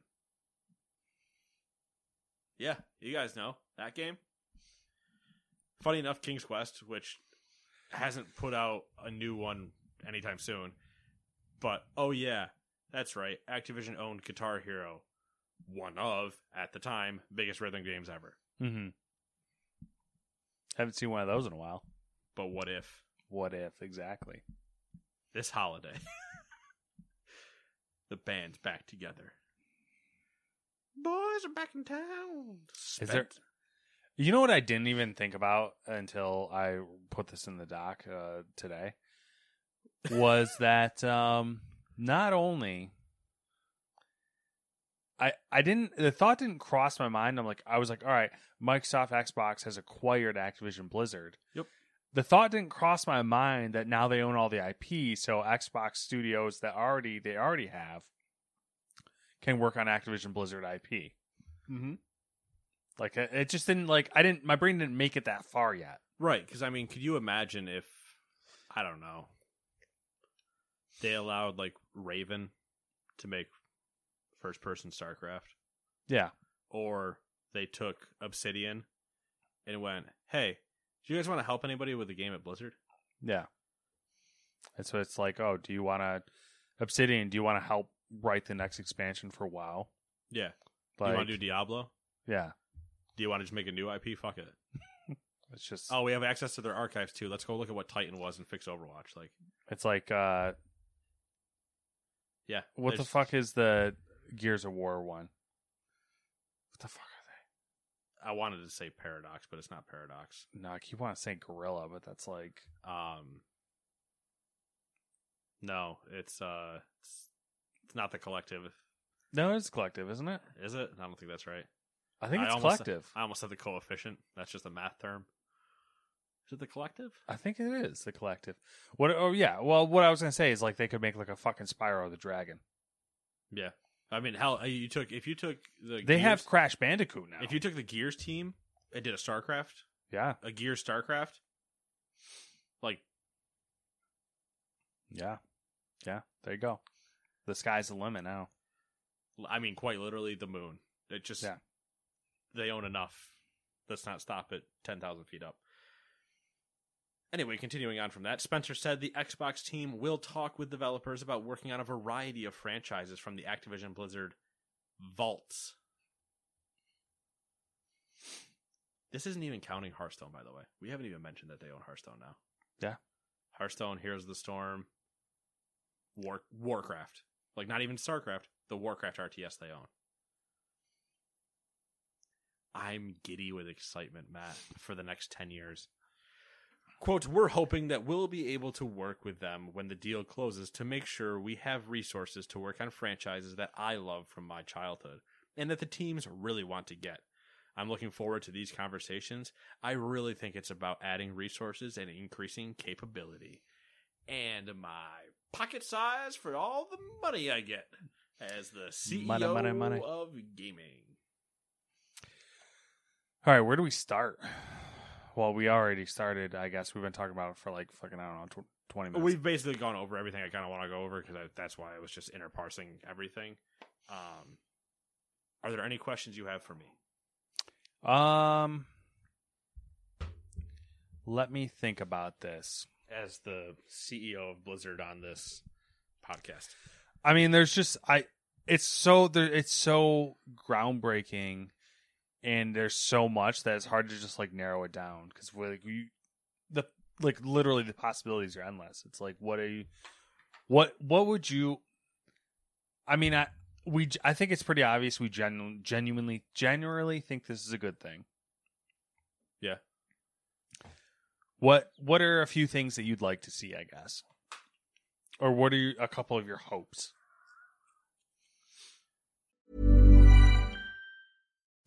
Yeah, you guys know that game. Funny enough, King's Quest, which hasn't put out a new one anytime soon. But oh yeah, that's right. Activision owned Guitar Hero, one of at the time biggest rhythm games ever. Mm-hmm. Haven't seen one of those in a while. But what if What if exactly? this holiday the band's back together? Boys are back in town. Is there- You know what I didn't even think about until I put this in the doc uh, today was that um, not only I I didn't the thought didn't cross my mind. I'm like I was like, all right, Microsoft Xbox has acquired Activision Blizzard. Yep. The thought didn't cross my mind that now they own all the IP, so Xbox studios that already they already have can work on Activision Blizzard IP. Mm-hmm. Like it it just didn't like I didn't my brain didn't make it that far yet. Right, because I mean, could you imagine if I don't know they allowed like Raven to make first person StarCraft, Yeah. or they took Obsidian and went, "Hey, do you guys want to help anybody with the game at Blizzard?" Yeah. And so it's like, oh, do you want to Obsidian? Do you want to help write the next expansion for WoW? Yeah. Like, do you want to do Diablo? yeah. Do you want to just make a new IP? Fuck it. It's just, Oh, we have access to their archives too. Let's go look at what Titan was and fix Overwatch. Like, it's like, uh, yeah, what the fuck is the Gears of War one? What the fuck I wanted to say Paradox, but it's not Paradox. No, I keep wanting to say Guerrilla, but that's like, Um, no, it's uh, it's, it's not the collective, no, it's collective, isn't it? is it? I don't think that's right. I think I it's almost- collective. I almost said the coefficient. That's just a math term. Is it the collective? I think it is the collective. What? Oh yeah. Well, what I was gonna say is like they could make like a fucking Spyro the Dragon. Yeah. I mean, hell, uh, you took if you took the They have Crash Bandicoot now. if you took the Gears team and did a StarCraft, yeah, a Gears StarCraft, like yeah, yeah. There you go. The sky's the limit now. I mean, quite literally the moon. It just Yeah. they own enough. Let's not stop at ten thousand feet up. Anyway, continuing on from that, Spencer said the Xbox team will talk with developers about working on a variety of franchises from the Activision Blizzard vaults. This isn't even counting Hearthstone, by the way. We haven't even mentioned that they own Hearthstone now. Yeah. Hearthstone, Heroes of the Storm, War Warcraft. Like not even StarCraft, the Warcraft RTS they own. I'm giddy with excitement, Matt, for the next 10 years. Quote, we're hoping that we'll be able to work with them when the deal closes to make sure we have resources to work on franchises that I love from my childhood and that the teams really want to get. I'm looking forward to these conversations. I really think it's about adding resources and increasing capability. And my pocket size for all the money I get as the CEO Money, money, money. of gaming. All right, where do we start? Well, we already started. I guess we've been talking about it for like fucking I don't know tw- twenty minutes. We've basically gone over everything I kind of want to go over because that's why I was just interparsing everything. Um, are there any questions you have for me? Um, let me think about this. as the CEO of Blizzard on this podcast? I mean, there's just I. It's so there. It's so groundbreaking, and there's so much that it's hard to just like narrow it down because we're like we the like literally the possibilities are endless. It's like what are you, what what would you? I mean, I we I think it's pretty obvious we genu- genuinely genuinely think this is a good thing. Yeah. What what are a few things that you'd like to see? I guess, or what are you, a couple of your hopes?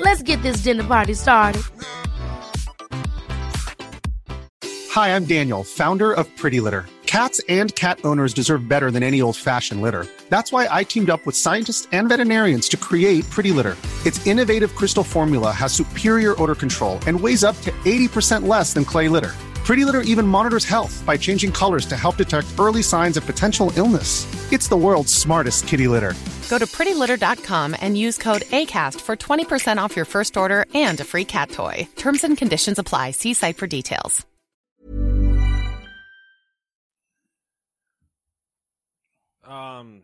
Let's get this dinner party started. Hi, I'm Daniel, founder of Pretty Litter. Cats and cat owners deserve better than any old fashioned litter. That's why I teamed up with scientists and veterinarians to create Pretty Litter. Its innovative crystal formula has superior odor control and weighs up to 80% less than clay litter. Pretty Litter even monitors health by changing colors to help detect early signs of potential illness. It's the world's smartest kitty litter. Go to prettylitter.com and use code ACAST for 20% off your first order and a free cat toy. Terms and conditions apply. See site for details. Um,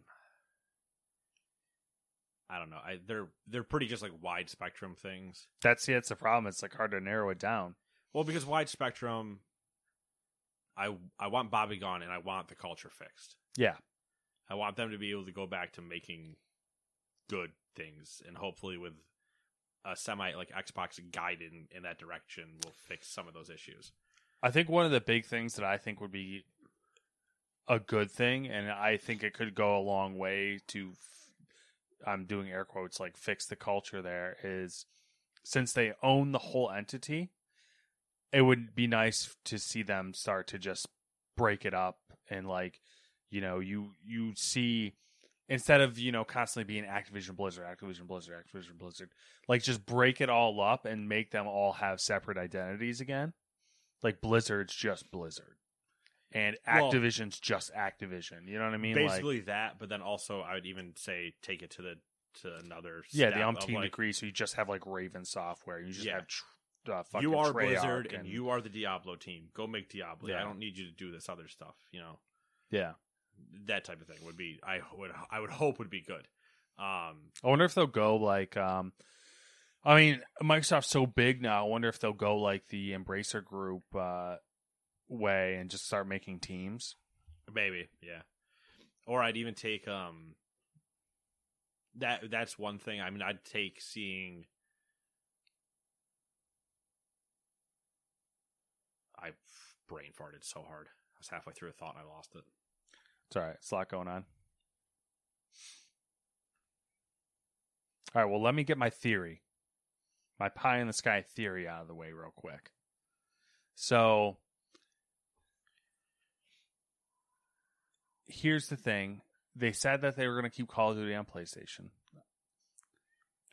I don't know. I they're they're pretty just like wide spectrum things. That's yeah, it's the problem. It's like hard to narrow it down. Well, because wide spectrum, I I want Bobby gone, and I want the culture fixed. Yeah, I want them to be able to go back to making good things, and hopefully with a semi like Xbox guide in, in that direction will fix some of those issues. I think one of the big things that I think would be a good thing, and I think it could go a long way to. F- I'm doing air quotes like fix the culture. There is since they own the whole entity, it would be nice to see them start to just break it up and like you know you you see instead of you know constantly being Activision Blizzard, Activision Blizzard, Activision Blizzard, like just break it all up and make them all have separate identities again. Like Blizzard's just Blizzard, and Well- Activision's just Activision. You know what I mean? Basically like, that, but then also I would even say take it to the to another. yeah, the umpteen like, degree. So you just have like Raven Software. You just Yeah. have uh, fucking You are Treyarch Blizzard, and, you are the Diablo team. Go make Diablo. Yeah. I don't need you to do this other stuff. You know yeah. that type of thing would be. I would I would hope would be good. Um, I wonder if they'll go like um I mean, Microsoft's so big now. I wonder if they'll go like the Embracer Group uh way and just start making teams. Maybe, yeah. Or I'd even take um that that's one thing. I mean, I'd take seeing I brain farted so hard. I was halfway through a thought and I lost it. It's all right. It's a lot going on. All right. Well, let me get my theory, my pie in the sky theory out of the way real quick. So, here's the thing they said that they were going to keep Call of Duty on PlayStation.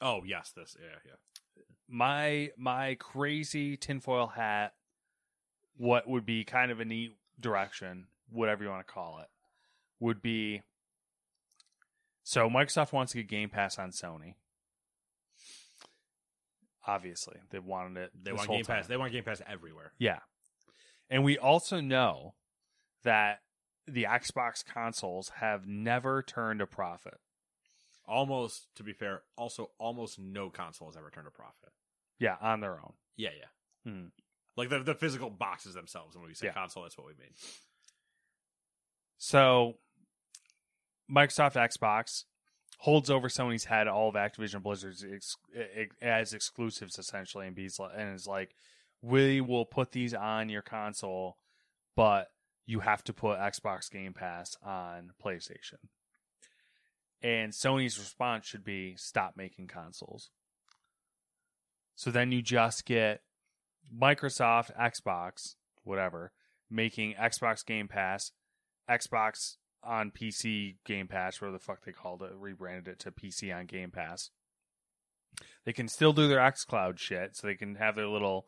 Oh yes, this yeah yeah. my my crazy tinfoil hat what would be kind of a neat direction whatever you want to call it would be so microsoft wants to get game pass on sony obviously they wanted it They want Game Pass. They want Game Pass everywhere. yeah and we also know that the xbox consoles have never turned a profit Almost to be fair, also almost no console has ever turned a profit. yeah on their own Yeah, yeah. Hmm. Like the the physical boxes themselves. And When we say Yeah. console, that's what we mean. So, Microsoft Xbox holds over Sony's head all of Activision Blizzard's ex- ex- as exclusives essentially, and be's and is like, we will put these on your console, but you have to put Xbox Game Pass on PlayStation. And Sony's response should be stop making consoles. So then you just get Microsoft, Xbox, whatever, making Xbox Game Pass, Xbox on PC Game Pass, whatever the fuck they called it, rebranded it to PC on Game Pass. They can still do their xCloud shit, so they can have their little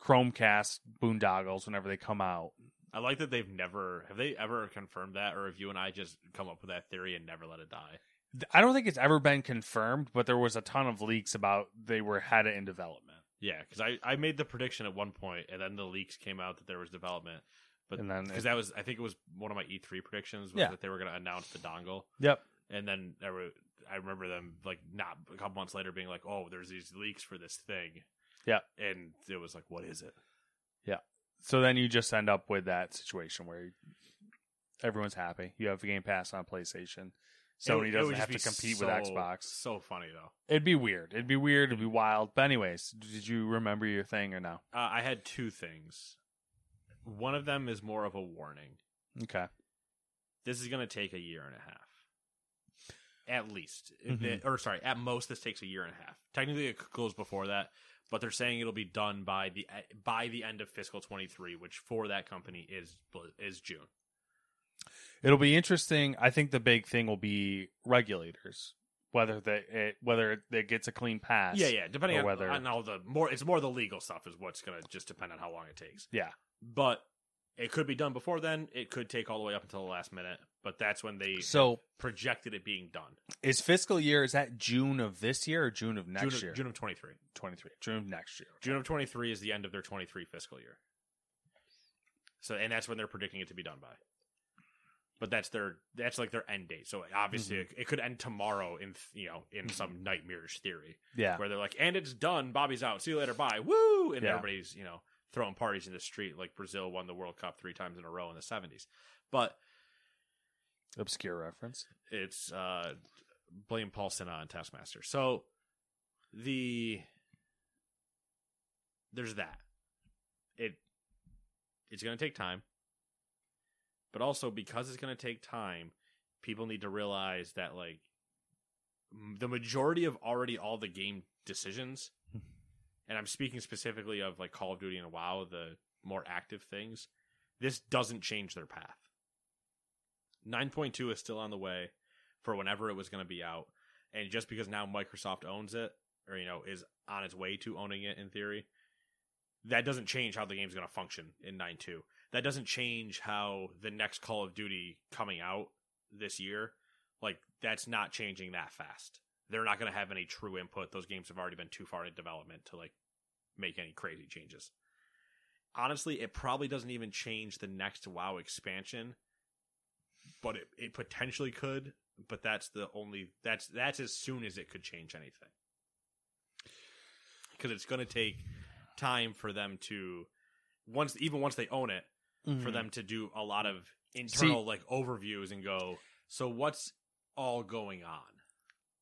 Chromecast boondoggles whenever they come out. I like that they've never have they ever confirmed that, or have you and I just come up with that theory and never let it die? I don't think it's ever been confirmed, but there was a ton of leaks about they were had it in development. Yeah, because I, I made the prediction at one point, and then the leaks came out that there was development. But And then because it- that was, I think it was one of my E3 predictions was Yeah. that they were going to announce the dongle, Yep. and then there were, I remember them like not a couple months later being like, "Oh, there's these leaks for this thing," Yeah. and it was like, "What is it?" Yeah. So then you just end up with that situation where everyone's happy. You have a Game Pass on PlayStation. Sony It doesn't would have to compete so- with Xbox. So funny though. It'd be weird. It'd be weird. It'd be wild. But anyways, did you remember your thing or no? Uh, I had two things. One of them is more of a warning. Okay. this is going to take a year and a half at least Mhm. or sorry at most this takes a year and a half technically it goes before that but they're saying it'll be done by the by the end of fiscal 23 which for that company is is june It'll be interesting. I think the big thing will be regulators, whether they it, whether it, gets a clean pass. yeah yeah depending on, whether on all the more it's more the legal stuff is what's going to just depend on how long it takes yeah. but it could be done before then it could take all the way up until the last minute but that's when they So projected it being done is fiscal year is that June of this year or June of next june of, year? june of 23 twenty three. June of next year. June of 23 is the end of their 23 fiscal year. So, and that's when they're predicting it to be done by. But that's their that's like their end date. So obviously Mm-hmm. it, it could end tomorrow in you know in some nightmarish theory Yeah. where they're like, and it's done. Bobby's out. See you later. Bye. Woo! And Yeah. everybody's you know throwing parties in the street like Brazil won the World Cup three times in a row in the 70s. But Obscure reference. it's uh blame Paul Sinha on Taskmaster. So the there's that. It it's going to take time. But also because it's going to take time, people need to realize that like m- the majority of already all the game decisions and I'm speaking specifically of like Call of Duty and WoW, the more active things, this doesn't change their path. 9.2 is still on the way for whenever it was going to be out. And just because now Microsoft owns it, or, you know, is on its way to owning it in theory, that doesn't change how the game's going to function in 9.2. That doesn't change how the next Call of Duty coming out this year, like, that's not changing that fast. They're not going to have any true input. Those games have already been too far in development to, like, make any crazy changes. Honestly, it probably doesn't even change the next WoW expansion but it, it potentially could but that's the only that's that's as soon as it could change anything because it's going to take time for them to once even once they own it for mm-hmm. them to do a lot of internal like overviews and go so what's all going on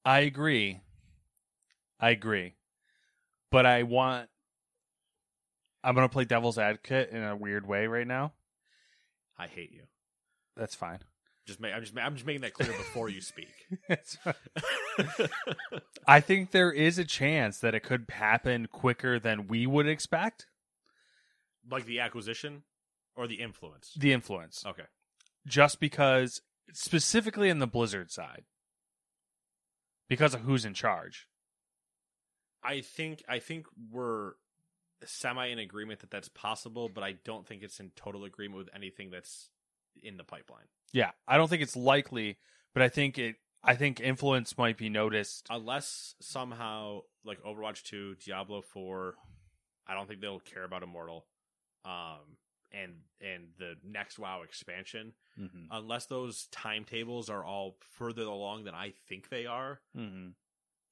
I agree. I agree. But I want I'm going to play devil's advocate in a weird way right now. i hate you That's fine. just make, i'm just i'm just making that clear before you speak. I think there is a chance that it could happen quicker than we would expect. like the acquisition or the influence The influence. okay Just because specifically in the Blizzard side. Because of who's in charge. I think I think we're semi in agreement that that's possible, but I don't think it's in total agreement with anything that's in the pipeline. Yeah, I don't think it's likely, but I think it I think influence might be noticed. Unless somehow like Overwatch 2, Diablo 4, I don't think they'll care about Immortal. Um and and the next WoW expansion, Mm-hmm. unless those timetables are all further along than I think they are, Mm-hmm.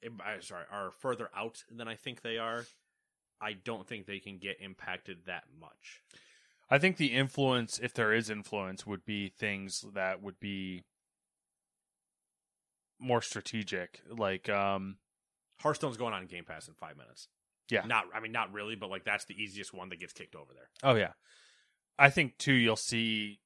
im- I- sorry, are further out than I think they are, I don't think they can get impacted that much. I think the influence, if there is influence, would be things that would be more strategic. Like, um, Hearthstone's going on Game Pass in five minutes. yeah. Not, I mean, not really, but like that's the easiest one that gets kicked over there. Oh yeah. I think too. You'll see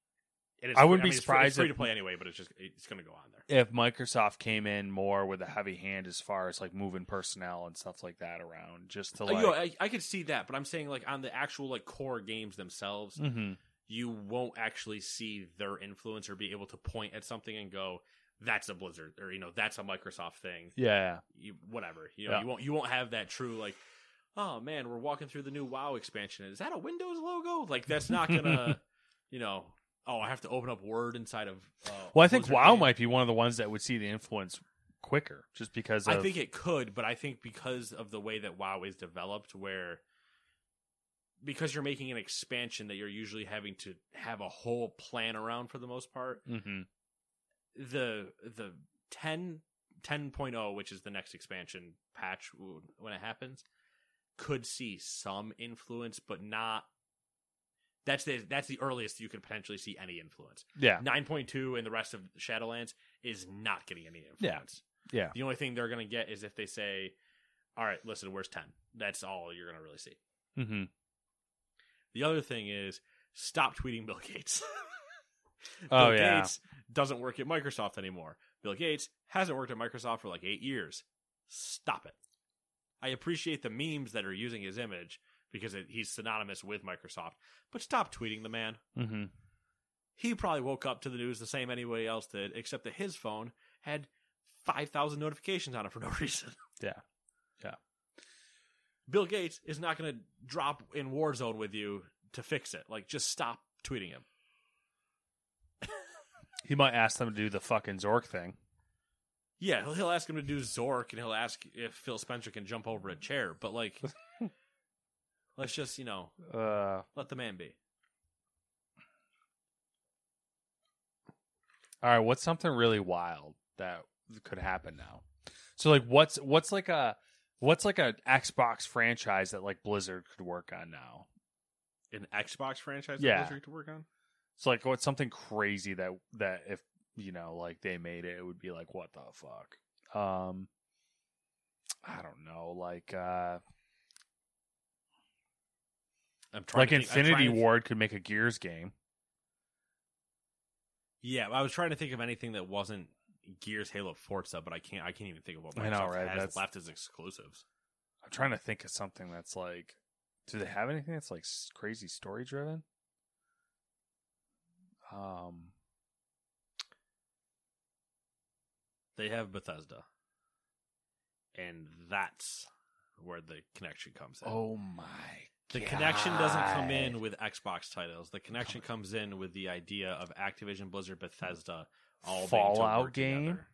And I wouldn't free- be it's free- surprised It's free to play anyway, but it's just it's going to go on there. if Microsoft came in more with a heavy hand as far as like moving personnel and stuff like that around, just to Uh, like. you know, I, I could see that, but I'm saying like on the actual like core games themselves, Mhm. you won't actually see their influence or be able to point at something and go, "That's a Blizzard" or you know, "That's a Microsoft thing." Yeah. You, whatever, you know, Yeah. you won't you won't have that true like, "Oh man, we're walking through the new WoW expansion. Is that a Windows logo?" Like that's not gonna, you know. Oh, I have to open up Word inside of. Uh, Well, I think WoW game. might be one of the ones that would see the influence quicker, just because. Of, I think it could, but I think because of the way that WoW is developed, where because you're making an expansion that you're usually having to have a whole plan around for the most part, Mhm. the the 10 10.0, which is the next expansion patch when it happens, could see some influence, but not. That's the that's the earliest you could potentially see any influence. Yeah. 9.2 and the rest of Shadowlands is not getting any influence. Yeah. yeah, The only thing they're to get is if they say, "All right, listen, where's 10?" That's all you're to really see. hmm The other thing is stop tweeting Bill Gates. Oh, yeah. Gates doesn't work at Microsoft anymore. Bill Gates hasn't worked at Microsoft for like 8 years. Stop it. I appreciate the memes that are using his image because it, he's synonymous with Microsoft, but stop tweeting the man. hmm He probably woke up to the news the same anybody else did, except that his phone had 5,000 notifications on it for no reason. Yeah. Yeah. Bill Gates is not going to drop in Warzone with you to fix it. Like, just stop tweeting him. He might ask them to do the fucking Zork thing. Yeah, he'll, he'll ask him to do Zork, and he'll ask if Phil Spencer can jump over a chair. But like, let's just you know Uh, let the man be. all right. What's something really wild that could happen now? So like, what's what's like a what's like a Xbox franchise that like Blizzard could work on now? An Xbox franchise Yeah. that Blizzard to work on. So like, what's something crazy that that if you know like they made it, it would be like what the fuck? Um, I don't know, like uh, I'm trying like to think- I'm Infinity trying to- Ward could make a Gears game. Yeah, I was trying to think of anything that wasn't Gears, Halo, Forza, but I can't. I can't even think of what I Microsoft know, right? has That's- left as exclusives. I'm trying to think of something that's like, do they have anything that's like crazy story driven? Um, They have Bethesda, and that's where the connection comes in. oh my, The connection doesn't come in with Xbox titles. The connection comes in with the idea of Activision, Blizzard, Bethesda all Fallout game? together.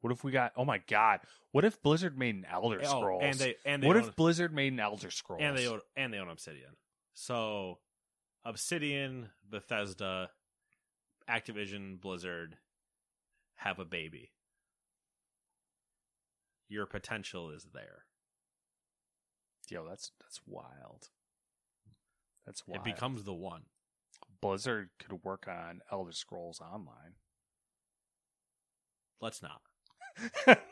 What if we got? Oh my god! What if Blizzard made an Elder Oh, Scrolls? and they and they what own, if Blizzard made an Elder Scrolls? and they own, and they own Obsidian. So Obsidian, Bethesda, Activision, Blizzard have a baby. Your potential is there. Yo, that's that's wild. That's wild. It becomes the one. Blizzard could work on Elder Scrolls Online. Let's not.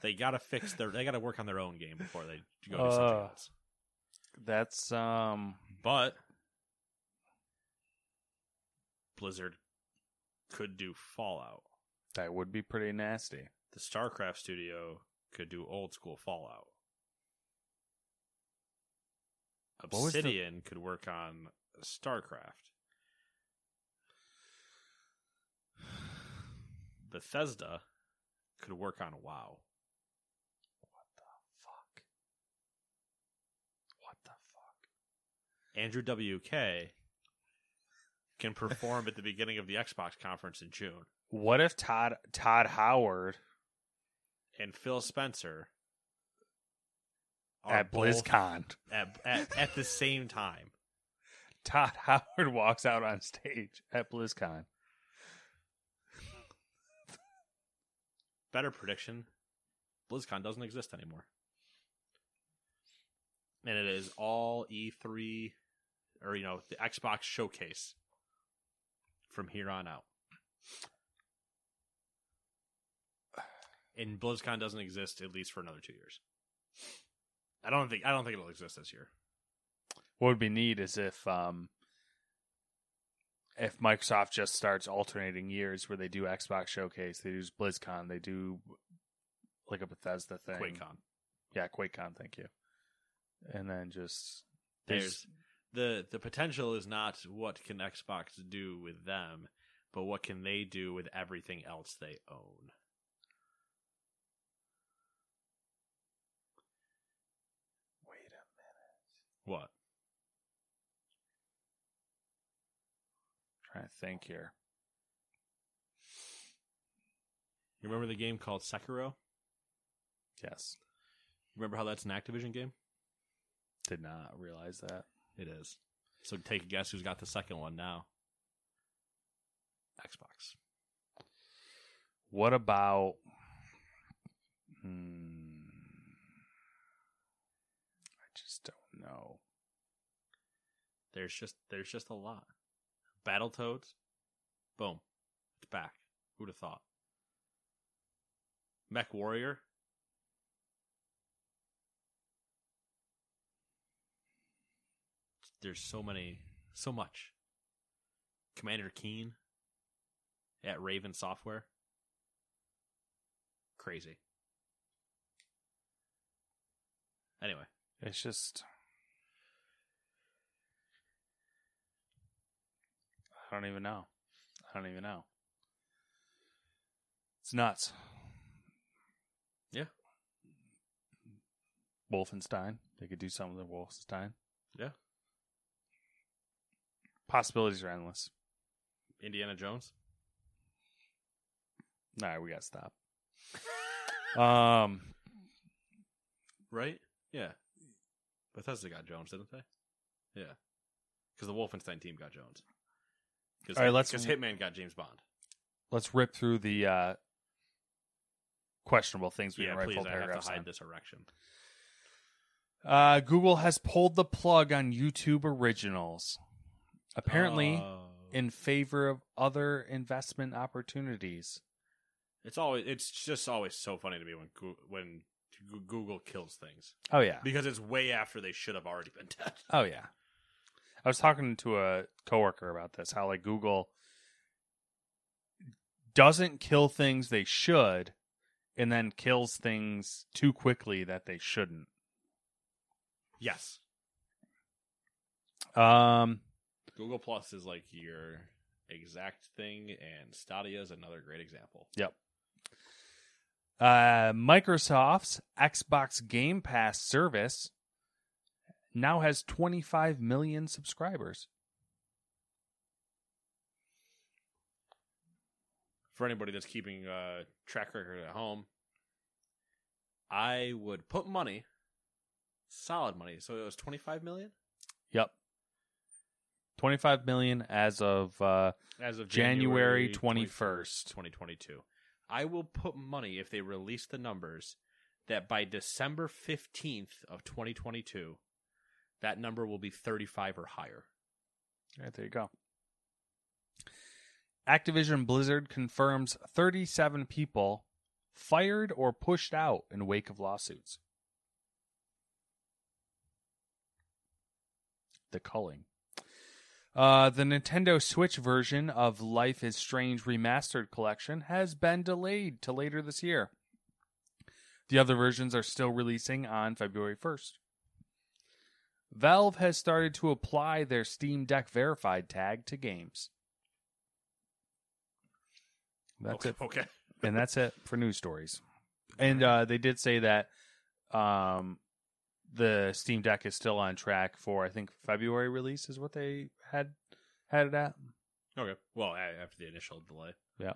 They gotta fix their. They gotta work on their own game before they go do something Uh. else. That's um. But Blizzard could do Fallout. That would be pretty nasty. The StarCraft studio could do old school Fallout. Was the- Obsidian could work on StarCraft. Bethesda could work on WoW. What the fuck. What the fuck? Andrew WK can perform at the beginning of the Xbox conference in June. What if Todd Todd Howard And Phil Spencer at BlizzCon? at, at, at the same time. Todd Howard walks out on stage at BlizzCon. Better prediction BlizzCon doesn't exist anymore. And it is all E3 or, you know, the Xbox showcase from here on out. And BlizzCon doesn't exist at least for another two years. I don't think I don't think it'll exist this year. What would be neat is if um if Microsoft just starts alternating years where they do Xbox Showcase, they do BlizzCon, they do like a Bethesda thing. QuakeCon. Yeah, QuakeCon, thank you. And then just There's the the potential is not what can Xbox do with them, but what can they do with everything else they own. Wait a What? trying to think here. You remember the game called Sekiro? Yes. Remember how that's an Activision game? Did not realize that. It is. So take a guess who's got the second one now. Xbox. What about hmm, I just don't know. There's just there's just a lot. Battletoads. Boom. It's back. Who'd have thought? Mech Warrior. There's so many so much. Commander Keen at Raven Software. Crazy. Anyway, It's just I don't even know. I don't even know. It's nuts. Yeah. Wolfenstein. They could do something with Wolfenstein. yeah. Possibilities are endless. Indiana Jones. All right, we got to stop. um, Right? Yeah. Bethesda got Jones, didn't they? Yeah. Because the Wolfenstein team got Jones. Because All right, let's- Hitman got James Bond. let's rip through the uh, questionable things we Yeah, write please. full I have to hide on. this erection. Uh, Google has pulled the plug on YouTube Originals, apparently Oh. in favor of other investment opportunities. it's always it's just always so funny to me when Goo- when Goo- Google kills things Oh yeah, because it's way after they should have already been dead. oh yeah. I was talking to a coworker about this. How like Google doesn't kill things they should, and then kills things too quickly that they shouldn't. Yes. Um, Google Plus is like your exact thing, and Stadia is another great example. Yep. Uh, Microsoft's Xbox Game Pass service now has 25 million subscribers. For anybody that's keeping uh, track record at home, I would put money, solid money. So it was twenty five million Yep. 25 million as of uh, as of January January 21st. 2022. I will put money if they release the numbers that by December 15th of 2022 that number will be 35 or higher. All right, there you go. Activision Blizzard confirms 37 people fired or pushed out in wake of lawsuits. The culling. Uh, the Nintendo Switch version of Life is Strange Remastered Collection has been delayed to later this year. The other versions are still releasing on February 1st. Valve has started to apply their Steam Deck verified tag to games. That's okay. it. Okay. And that's it for news stories. And uh, they did say that um, the Steam Deck is still on track for I think February release is what they had had it at. Okay. Well, after the initial delay. Yeah.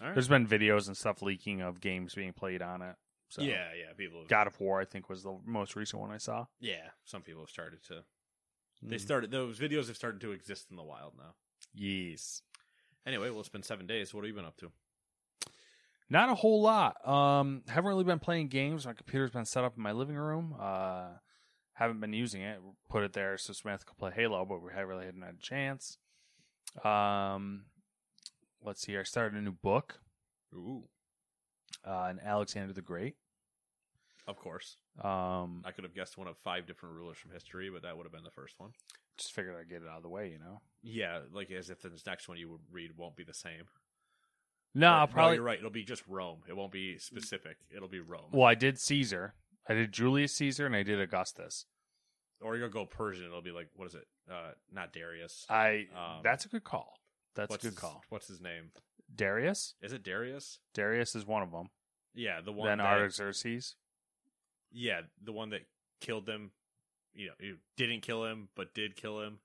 All right. There's been videos and stuff leaking of games being played on it. So yeah, yeah. People. Have, God of War I think was the most recent one I saw. yeah. Some people have started to. They Mm. started. Those videos have started to exist in the wild now. Yes. Anyway, well, it's been seven days. What have you been up to? Not a whole lot. Um, haven't really been playing games. My computer's been set up in my living room. Uh, haven't been using it. Put it there so Smith could play Halo, but we haven't really hadn't had a chance. Um, let's see. I started a new book. Ooh. Uh, and Alexander the Great. Of course. Um, I could have guessed one of five different rulers from history, but that would have been the first one. just figured I'd get it out of the way, you know. Yeah, like as if the next one you would read won't be the same. No, probably. you're right. It'll be just Rome. It won't be specific. It'll be Rome. Well, I did Caesar. I did Julius Caesar, and I did Augustus. or you'll go Persian. It'll be like what is it? Uh, not Darius. I. Um, that's a good call. That's a good his, call. What's his name? Darius. Is it Darius? Darius is one of them. Yeah, the one. Then that, Artaxerxes. Yeah, the one that killed them. You know, you didn't kill him, but did kill him.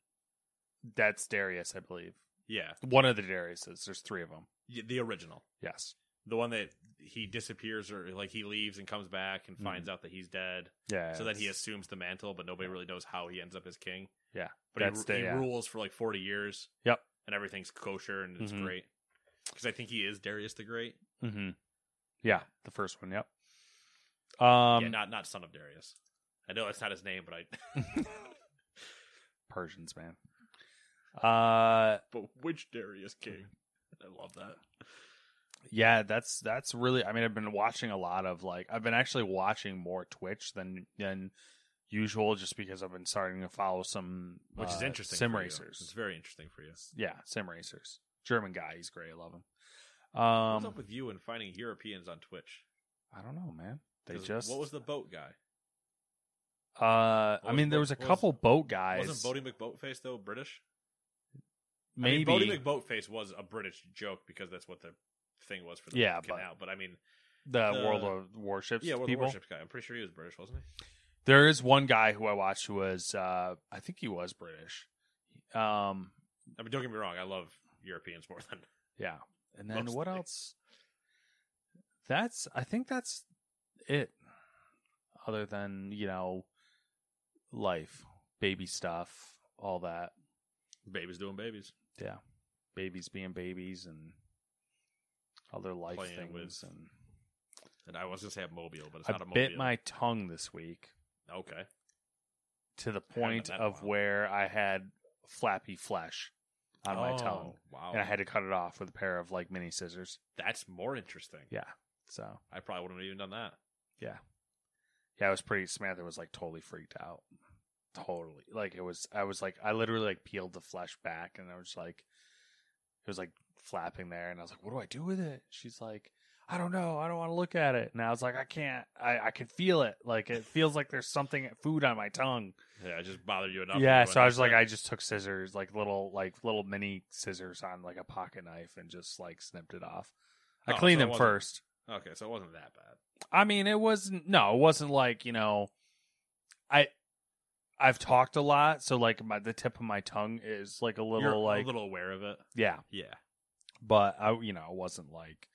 That's Darius, I believe. Yeah, One of the Dariuses. There's three of them. Y- the original. Yes. The one that he disappears or like he leaves and comes back and finds out that he's dead. Yeah. so that he assumes the mantle, but nobody really knows how he ends up as king. Yeah. But he, the- he yeah. rules for like 40 years Yep. and everything's kosher and it's Mhm. great. Because I think he is Darius the Great. Mm-hmm. Yeah, the first one. Yep. Um, yeah, not not son of Darius. I know that's not his name, but I. Persians, man. Uh, but which Darius king? I love that. yeah, that's that's really. I mean, I've been watching a lot of like. I've been actually watching more Twitch than than usual, just because I've been starting to follow some Which is uh, interesting. sim racers. It's very interesting for you. Yeah, sim racers. German guy, he's great. I love him. What's Um, up with you and finding Europeans on Twitch? I don't know, man. They just what was the boat guy? Uh, I mean, there was a what was- couple boat guys. Wasn't Boaty McBoatface though British? maybe I mean, Boaty McBoatface was a British joke because that's what the thing was for the Yeah, but- canal. But, I mean, the, the- World of Warships yeah, World of. Warships guy. I'm pretty sure he was British, wasn't he? There is one guy who I watched who was, uh, I think he was British. Um, I mean, don't get me wrong. I love Europeans more than yeah. And then what else? That's, I think that's it. Other than, you know, life, baby stuff, all that. babies doing babies. Yeah. Babies being babies and other life Playing things. with- and And I was gonna say a mobile, but it's I not a mobile. bit my tongue this week okay. to the point that in a of where I had flappy flesh on my tongue. Oh, Wow, and I had to cut it off with a pair of like mini scissors. that's more interesting. Yeah. So I probably wouldn't have even done that. yeah, yeah, I was pretty. Samantha was like totally freaked out. Totally, like it was. I was like, I literally like peeled the flesh back, and I was like, it was like flapping there, and I was like, what do I do with it? She's like. I don't know. I don't want to look at it. And I was like, I can't. I, I can feel it. Like it feels like there's something food on my tongue. Yeah, it just bothered you enough. yeah. So I was like, I just took scissors, like little, like little mini scissors on like a pocket knife, and just like snipped it off. I Oh, cleaned so it them wasn't- first. Okay, so it wasn't that bad. I mean, it wasn't. No, it wasn't like you know. I I've talked a lot, so like my the tip of my tongue is like a little You're like a little aware of it. yeah, Yeah. but I you know it wasn't like,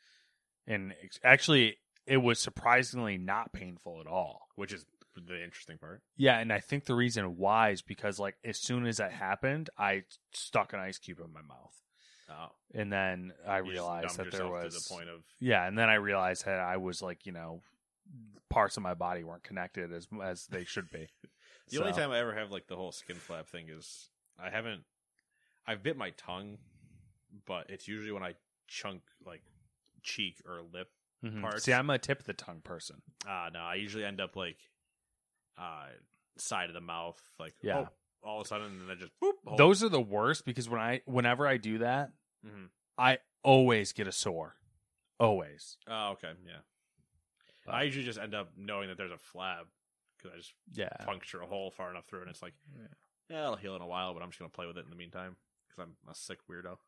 and actually it was surprisingly not painful at all. Which is the interesting part. Yeah, and I think the reason why is because like as soon as that happened, I stuck an ice cube in my mouth, Oh, and then I You realized that there was to the point of Yeah, and then I realized that I was like, you know, parts of my body weren't connected as as they should be. The only time I ever have like the whole skin flap thing is I haven't. I've bit my tongue, but it's usually when I chunk like cheek or lip. Mhm. parts. See, I'm a tip of the tongue person. Ah, no, I usually end up like uh side of the mouth, like Yeah. oh, all of a sudden, and then I just boop. hole. Those are the worst because when I whenever I do that, Mhm. I always get a sore. Always. Oh, okay, yeah. I usually just end up knowing that there's a flab because I just Yeah. puncture a hole far enough through, and it's like, yeah, it'll heal in a while, but I'm just gonna play with it in the meantime because I'm a sick weirdo.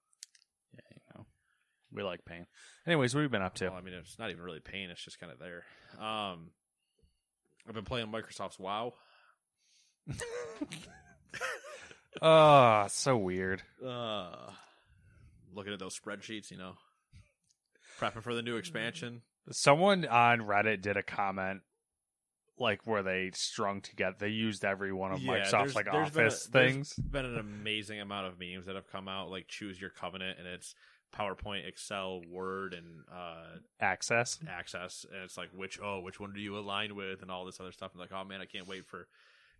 Yeah, you know. We like pain. Anyways, what have you been up to? Well, I mean, it's not even really pain; it's just kind of there. Um, I've been playing Microsoft's WoW. oh, so weird. Uh, looking at those spreadsheets, you know, prepping for the new expansion. Someone on Reddit did a comment like where they strung together they used every one of Yeah, Microsoft's there's- like there's been a- office things. been an amazing amount of memes that have come out, like choose your covenant, and it's PowerPoint, Excel, Word, and uh, Access. Access, and it's like which oh which one do you align with, and all this other stuff. And like oh man, I can't wait for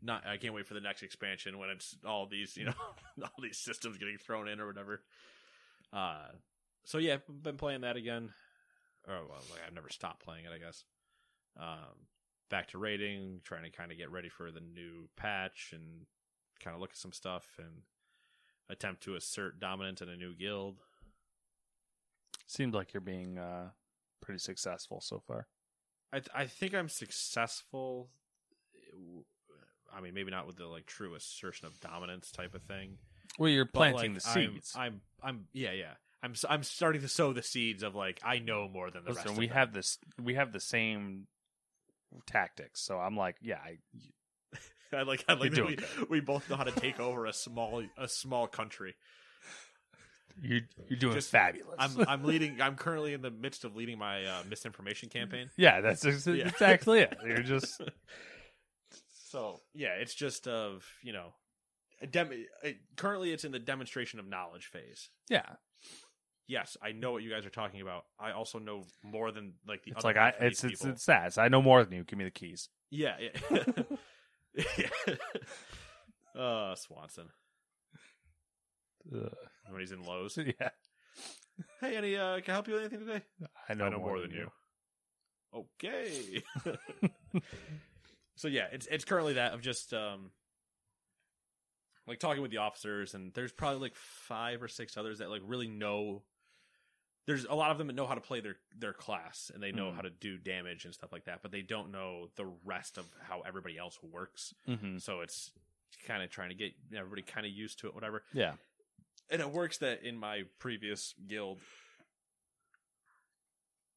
not I can't wait for the next expansion when it's all these you know all these systems getting thrown in or whatever. Uh, so yeah, been playing that again. or well, like I've never stopped playing it. I guess. Um, back to raiding, trying to kind of get ready for the new patch and kind of look at some stuff and attempt to assert dominance in a new guild. Seems like you're being uh, pretty successful so far. I th- I think I'm successful. I mean, maybe not with the like true assertion of dominance type of thing. Well, you're but, planting like, the I'm- seeds. I'm, I'm, yeah, yeah. I'm, I'm starting to sow the seeds of like I know more than the Listen, rest. we them. have this. We have the same tactics. So I'm like, yeah, I, I like, I like we, we both know how to take over a small, a small country. You're you're doing Just- fabulous. I'm, I'm leading. I'm currently in the midst of leading my uh, misinformation campaign. yeah, that's ex- Yeah. exactly it. You're just So yeah, it's just of you know, a dem- it, currently it's in the demonstration of knowledge phase. yeah. Yes, I know what you guys are talking about. I also know more than like the. It's other like I. half of It's these it's people. it's that. I know more than you. Give me the keys. Yeah, yeah. yeah. uh, Swanson Ugh. When he's in Lowe's. Yeah, Hey, any uh, can I help you with anything today? I know, I know more than you. Okay. so yeah, it's it's currently that of just um like talking with the officers and there's probably like five or six others that like really know there's a lot of them that know how to play their their class and they know Mhm. how to do damage and stuff like that, but they don't know the rest of how everybody else works. Mm-hmm. So it's kind of trying to get everybody kind of used to it whatever Yeah. And it works that in my previous guild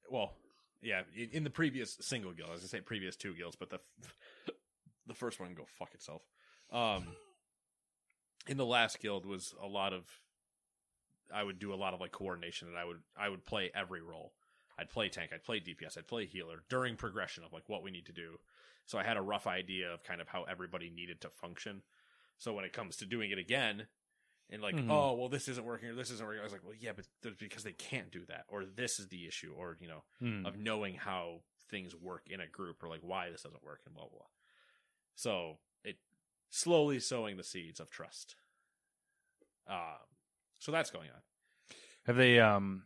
well yeah in, in the previous single guild i was gonna say previous two guilds but the the first one go fuck itself. Um in the last guild was a lot of i would do a lot of like coordination and i would i would play every role. I'd play tank i'd play dps i'd play healer during progression of like what we need to do. So i had a rough idea of kind of how everybody needed to function. So when it comes to doing it again and like, Mhm. oh, well, this isn't working or this isn't working. I was like, well, yeah, but because they can't do that, or this is the issue, or you know, Mm. of knowing how things work in a group, or like why this doesn't work, and blah blah. blah. So it slowly sowing the seeds of trust. Um, so that's going on. Have they um?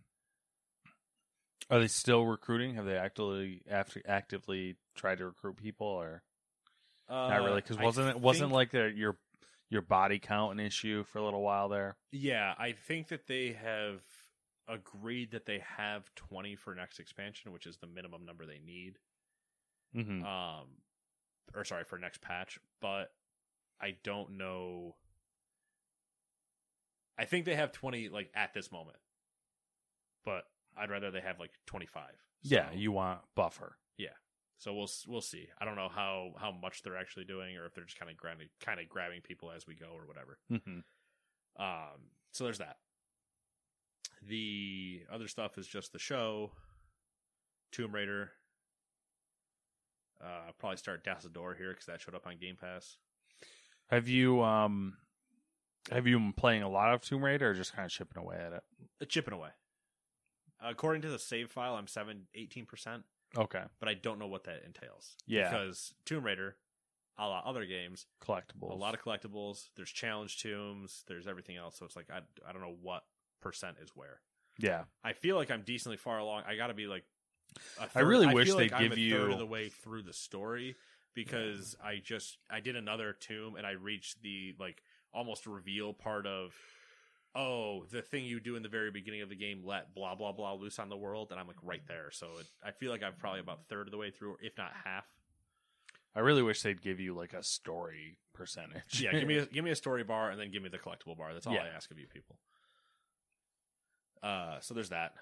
Are they still recruiting? Have they actively after actively tried to recruit people or Uh, not really? Because wasn't it wasn't like the, your your body count an issue for a little while there? Yeah, I think that they have agreed that they have twenty for next expansion, which is the minimum number they need. Mm-hmm. um or sorry for next patch but i don't know i think they have 20 like at this moment but i'd rather they have like 25 yeah, you want buffer. So we'll we'll see i don't know how how much they're actually doing or if they're just kind of grabbing kind of grabbing people as we go or whatever Mm-hmm. um, so there's that. The other stuff is just the show, Tomb Raider. Uh, probably start Dazzledore here because that showed up on Game Pass. Have you um? Have you been playing a lot of Tomb Raider or just kind of chipping away at it? Uh, chipping away. According to the save file, I'm seven eighteen percent, Okay, but I don't know what that entails. Yeah. because Tomb Raider, a la other games, collectibles. a lot of collectibles. There's challenge tombs. There's everything else. So it's like I I don't know what percent is where. yeah. I feel like I'm decently far along. I got to be like. I really I wish they'd like give a third you- of the way through the story because I just I did another tomb and I reached the like almost reveal part of oh the thing you do in the very beginning of the game let blah blah blah loose on the world and I'm like right there. So it, I feel like I'm probably about third of the way through if not half. I really wish they'd give you like a story percentage. yeah give me a, give me a story bar and then give me the collectible bar. That's all Yeah. I ask of you people. Uh so there's that.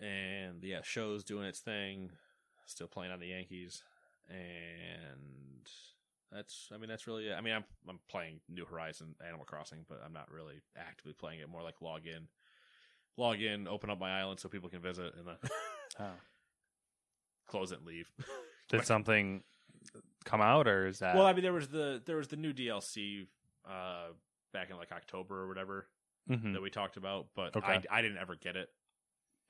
And yeah show's doing its thing. Still playing on the Yankees. And that's I mean that's really it. I mean I'm I'm playing New Horizon Animal Crossing but I'm not really actively playing it more like log in log in open up my island so people can visit and then Oh. close it and leave Did something come out or is that? Well, I mean, there was the there was the new DLC uh, back in like October or whatever Mhm. that we talked about, but Okay. I I didn't ever get it.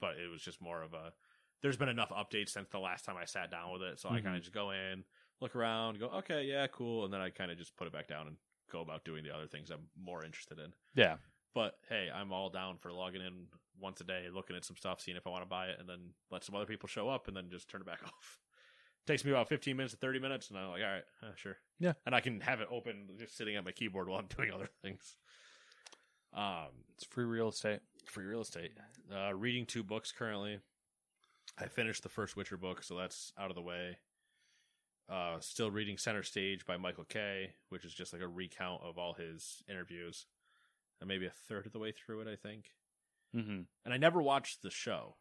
But it was just more of a. There's been enough updates since the last time I sat down with it, so I Mhm. kind of just go in, look around, go okay, yeah, cool, and then I kind of just put it back down and go about doing the other things I'm more interested in. yeah. But hey, I'm all down for logging in once a day, looking at some stuff, seeing if I want to buy it, and then let some other people show up, and then just turn it back off. Takes me about 15 minutes to 30 minutes, and I'm like, all right, uh, sure. Yeah. And I can have it open just sitting at my keyboard while I'm doing other things. Um, It's free real estate. free real estate. Uh, reading two books currently. I finished the first Witcher book, so that's out of the way. Uh, still reading Center Stage by Michael Kay, which is just like a recount of all his interviews. And maybe a third of the way through it, I think. Mm-hmm. And I never watched the show.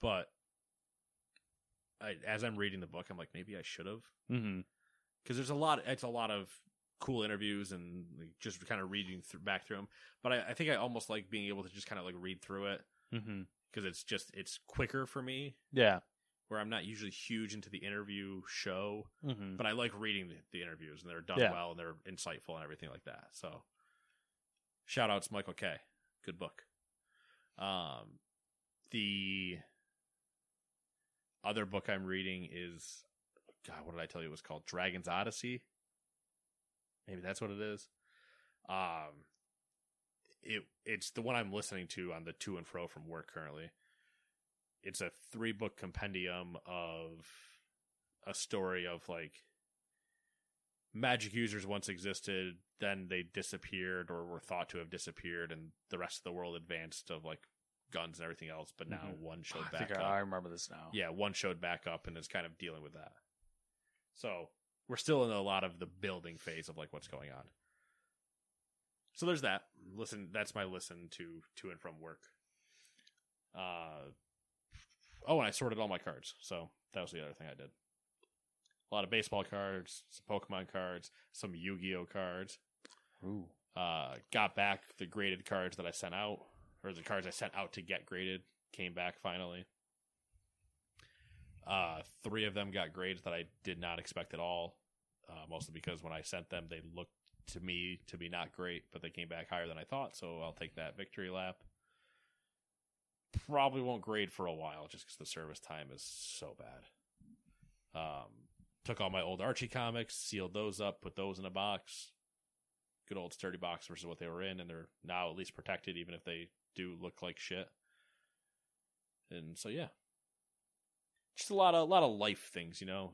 But I, as I'm reading the book, I'm like, maybe I should have Mm-hmm. because there's a lot. It's a lot of cool interviews and like, just kind of reading through, back through them. But I, I think I almost like being able to just kind of like read through it Mm-hmm. because it's just it's quicker for me. Yeah. Where I'm not usually huge into the interview show, Mm-hmm. but I like reading the, the interviews and they're done Yeah. well and they're insightful and everything like that. So, shout outs Michael Kay Good book. Um, the other book I'm reading is God. What did I tell you? It was called Dragon's Odyssey. Maybe that's what it is. Um, it it's the one I'm listening to on the to and fro from work currently. It's a three book compendium of a story of like magic users once existed, then they disappeared or were thought to have disappeared, and the rest of the world advanced of like guns and everything else. But now Mhm. one showed I back up. I, I remember this now. Yeah, one showed back up and is kind of dealing with that. So we're still in a lot of the building phase of like what's going on. So there's that. Listen, that's my listen to to and from work. Uh oh, and I sorted all my cards. So that was the other thing I did. A lot of baseball cards, some Pokemon cards, some Yu-Gi-Oh cards. Ooh. Uh, got back the graded cards that I sent out, or the cards I sent out to get graded came back finally. Uh, three of them got grades that I did not expect at all. Uh, mostly because when I sent them, they looked to me to be not great, but they came back higher than I thought. So I'll take that victory lap. Probably won't grade for a while just because the service time is so bad. Um, took all my old Archie comics, sealed those up, put those in a box. Good old sturdy box versus what they were in, and they're now at least protected, even if they do look like shit. And so yeah, just a lot of a lot of life things, you know.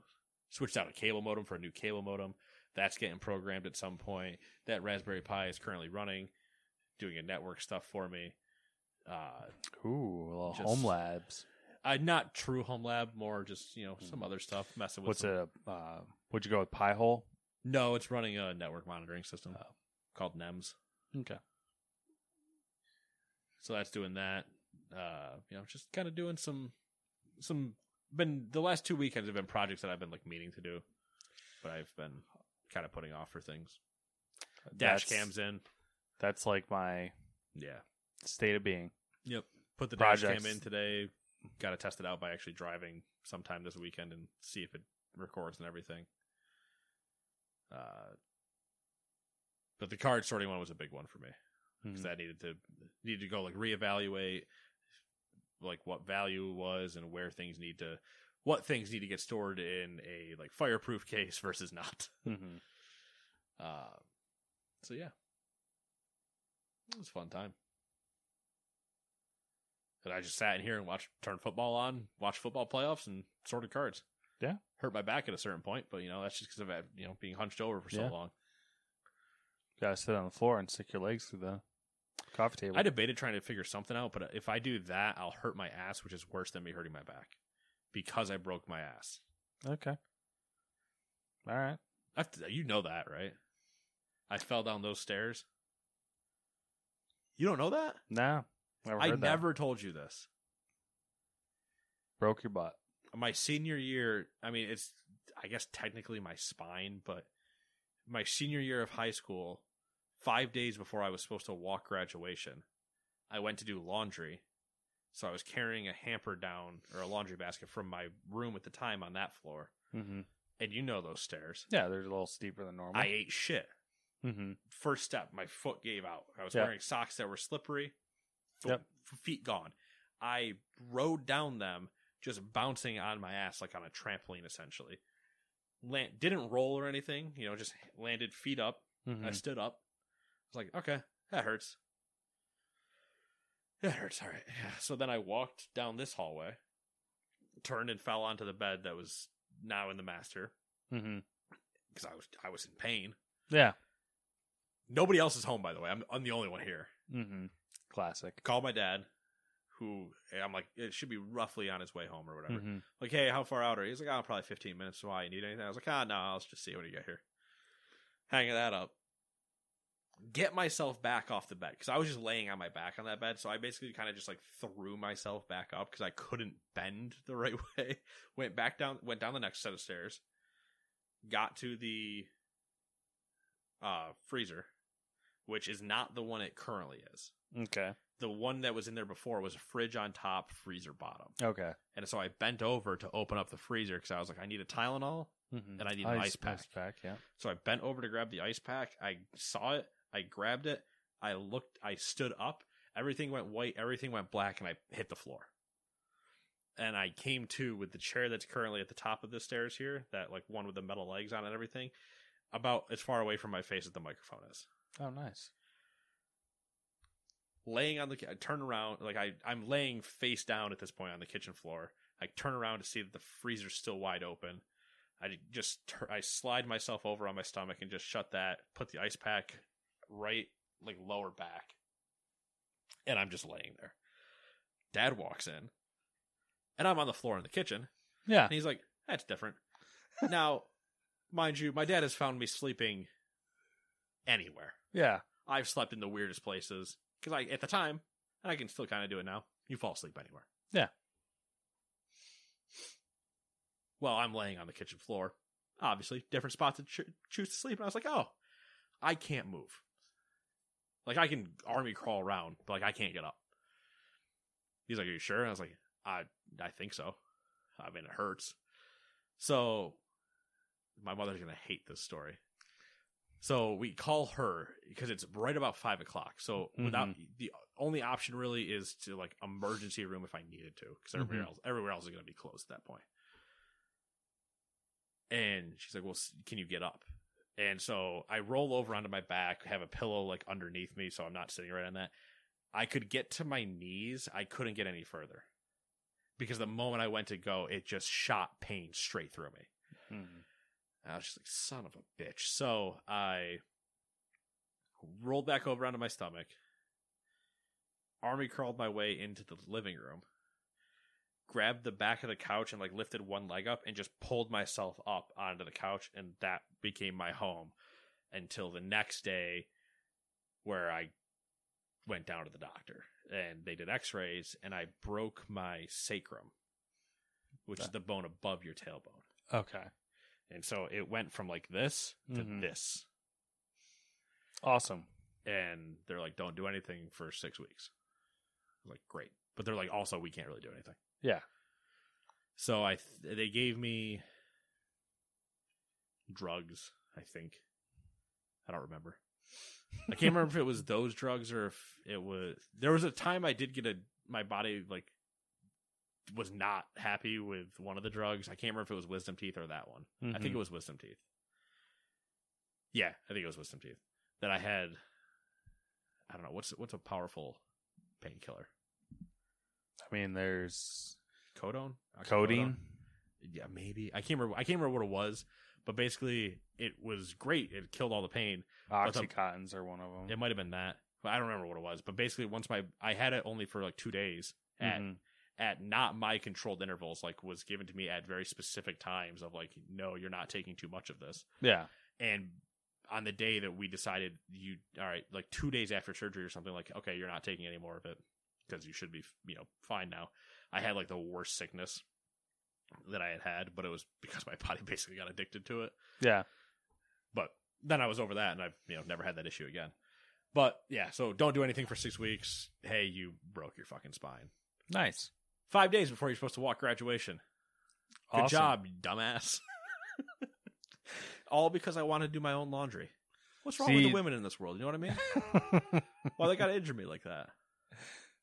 Switched out a cable modem for a new cable modem. That's getting programmed at some point. That Raspberry Pi is currently running, doing a network stuff for me. Uh, Ooh, a little Just- home labs. I not true home lab, more just you know some other stuff messing with. What's some- a uh, would you go with Pi-hole? No, it's running a network monitoring system Oh. called NEMS. Okay. So that's doing that. Uh, you know, just kind of doing some some been the last two weekends have been projects that I've been like meaning to do, but I've been kind of putting off for things. Dash That's- cams in. That's like my Yeah. State of being. Yep. Put the dash Projects. cam in today. Got to test it out by actually driving sometime this weekend and see if it records and everything. Uh, but the card sorting one was a big one for me because Mhm. that needed to needed to go like reevaluate like what value was and where things need to what things need to get stored in a like fireproof case versus not. Mhm. Uh, so yeah, it was a fun time. And I just sat in here and watched turn football on, watch football playoffs, and sorted cards. Yeah. hurt my back at a certain point, but you know that's just because of uh, you know being hunched over for so Yeah. long. Gotta sit on the floor and stick your legs through the coffee table. I debated trying to figure something out, but if I do that, I'll hurt my ass, which is worse than me hurting my back because I broke my ass. okay. All right. I've, you know that, right? I fell down those stairs. You don't know that? No. Never I that. never told you this. broke your butt. my senior year, I mean, it's, I guess technically my spine, but my senior year of high school, five days before I was supposed to walk graduation, I went to do laundry. So I was carrying a hamper down or a laundry basket from my room at the time on that floor. Mm-hmm. And you know those stairs. Yeah, they're a little steeper than normal. I ate shit. mm-hmm. First step, my foot gave out. I was Yeah. wearing socks that were slippery. Yep. Feet gone. I rode down them, just bouncing on my ass like on a trampoline, essentially. Land didn't roll or anything, you know, just landed feet up. Mm-hmm. I stood up. I was like, okay, that hurts. It hurts. All right. Yeah. So then I walked down this hallway, turned and fell onto the bed that was now in the master Mm-hmm. because I was I was in pain. Yeah. Nobody else is home, by the way. I'm I'm the only one here. Mm-hmm. Classic. Call my dad, who I'm like it should be roughly on his way home or whatever. Mm-hmm. Like, hey, how far out are you? He's like, oh, probably 15 minutes. Why? You need anything? I was like, ah, no, I'll just see what you got here. Hanging that up. Get myself back off the bed because I was just laying on my back on that bed. So I basically kind of just like threw myself back up because I couldn't bend the right way. went back down, went down the next set of stairs, got to the uh, freezer, which is not the one it currently is. Okay. The one that was in there before was a fridge on top, freezer bottom. Okay. And so I bent over to open up the freezer because I was like, I need a Tylenol Mm-hmm. and I need an ice pack. Ice pack. Yeah. So I bent over to grab the ice pack. I saw it. I grabbed it. I looked. I stood up. Everything went white. Everything went black, and I hit the floor. And I came to with the chair that's currently at the top of the stairs here, that like one with the metal legs on it and everything, about as far away from my face as the microphone is. Oh, nice. Laying on the I turn around like I I'm laying face down at this point on the kitchen floor. I turn around to see that the freezer's still wide open. I just tur- I slide myself over on my stomach and just shut that. Put the ice pack right like lower back, and I'm just laying there. Dad walks in, and I'm on the floor in the kitchen, Yeah. and he's like, "That's different." now, mind you, my dad has found me sleeping anywhere. Yeah. I've slept in the weirdest places because I at the time, and I can still kind of do it now. You fall asleep anywhere. Yeah. Well, I'm laying on the kitchen floor. Obviously, different spots to ch- choose to sleep, and I was like, "Oh, I can't move. Like I can army crawl around, but like I can't get up." He's like, "Are you sure?" And I was like, "I I think so. I mean, it hurts." So, my mother's gonna hate this story. So we call her because it's right about five o'clock. So without the only option really is to like emergency room if I needed to, because everywhere Mhm. else everywhere else is going to be closed at that point. And she's like, "Well, can you get up?" And so I roll over onto my back, have a pillow like underneath me, so I'm not sitting right on that. I could get to my knees. I couldn't get any further because the moment I went to go, it just shot pain straight through me. Mm-hmm. I was just like, son of a bitch. So I rolled back over onto my stomach, army crawled my way into the living room, grabbed the back of the couch and like lifted one leg up and just pulled myself up onto the couch, and that became my home until the next day where I went down to the doctor and they did x rays and I broke my sacrum, which is the bone above your tailbone. Okay. And so it went from like this to Mhm. this. Awesome. And they're like, don't do anything for six weeks. Like, great. But they're like, also, we can't really do anything. Yeah. So I, th- they gave me drugs, I think. I don't remember. I can't remember if it was those drugs or if it was. There was a time I did get a, my body like, was not happy with one of the drugs. I can't remember if it was wisdom teeth or that one. I think it was wisdom teeth. Yeah, I think it was wisdom teeth that I had. I don't know what's what's a powerful painkiller. I mean, there's Codone, codeine. Yeah, maybe I can't remember. I can't remember what it was, but basically it was great. It killed all the pain. But the- are one of them. It might have been that, but I don't remember what it was. But basically, once my I had it only for like two days at Mhm. At not my controlled intervals. Like was given to me at very specific times of like, no, you're not taking too much of this. Yeah. and on the day that we decided you all right like two days after surgery or something like okay you're not taking any more of it because you should be you know fine now i had like the worst sickness that i had had but it was because my body basically got addicted to it Yeah. but then i was over that and i've you know never had that issue again but yeah so don't do anything for six weeks hey you broke your fucking spine Nice. Five days before you're supposed to walk graduation good Awesome. job dumbass all because i want to do my own laundry what's wrong with the women in this world you know what i mean why they gotta injure me like that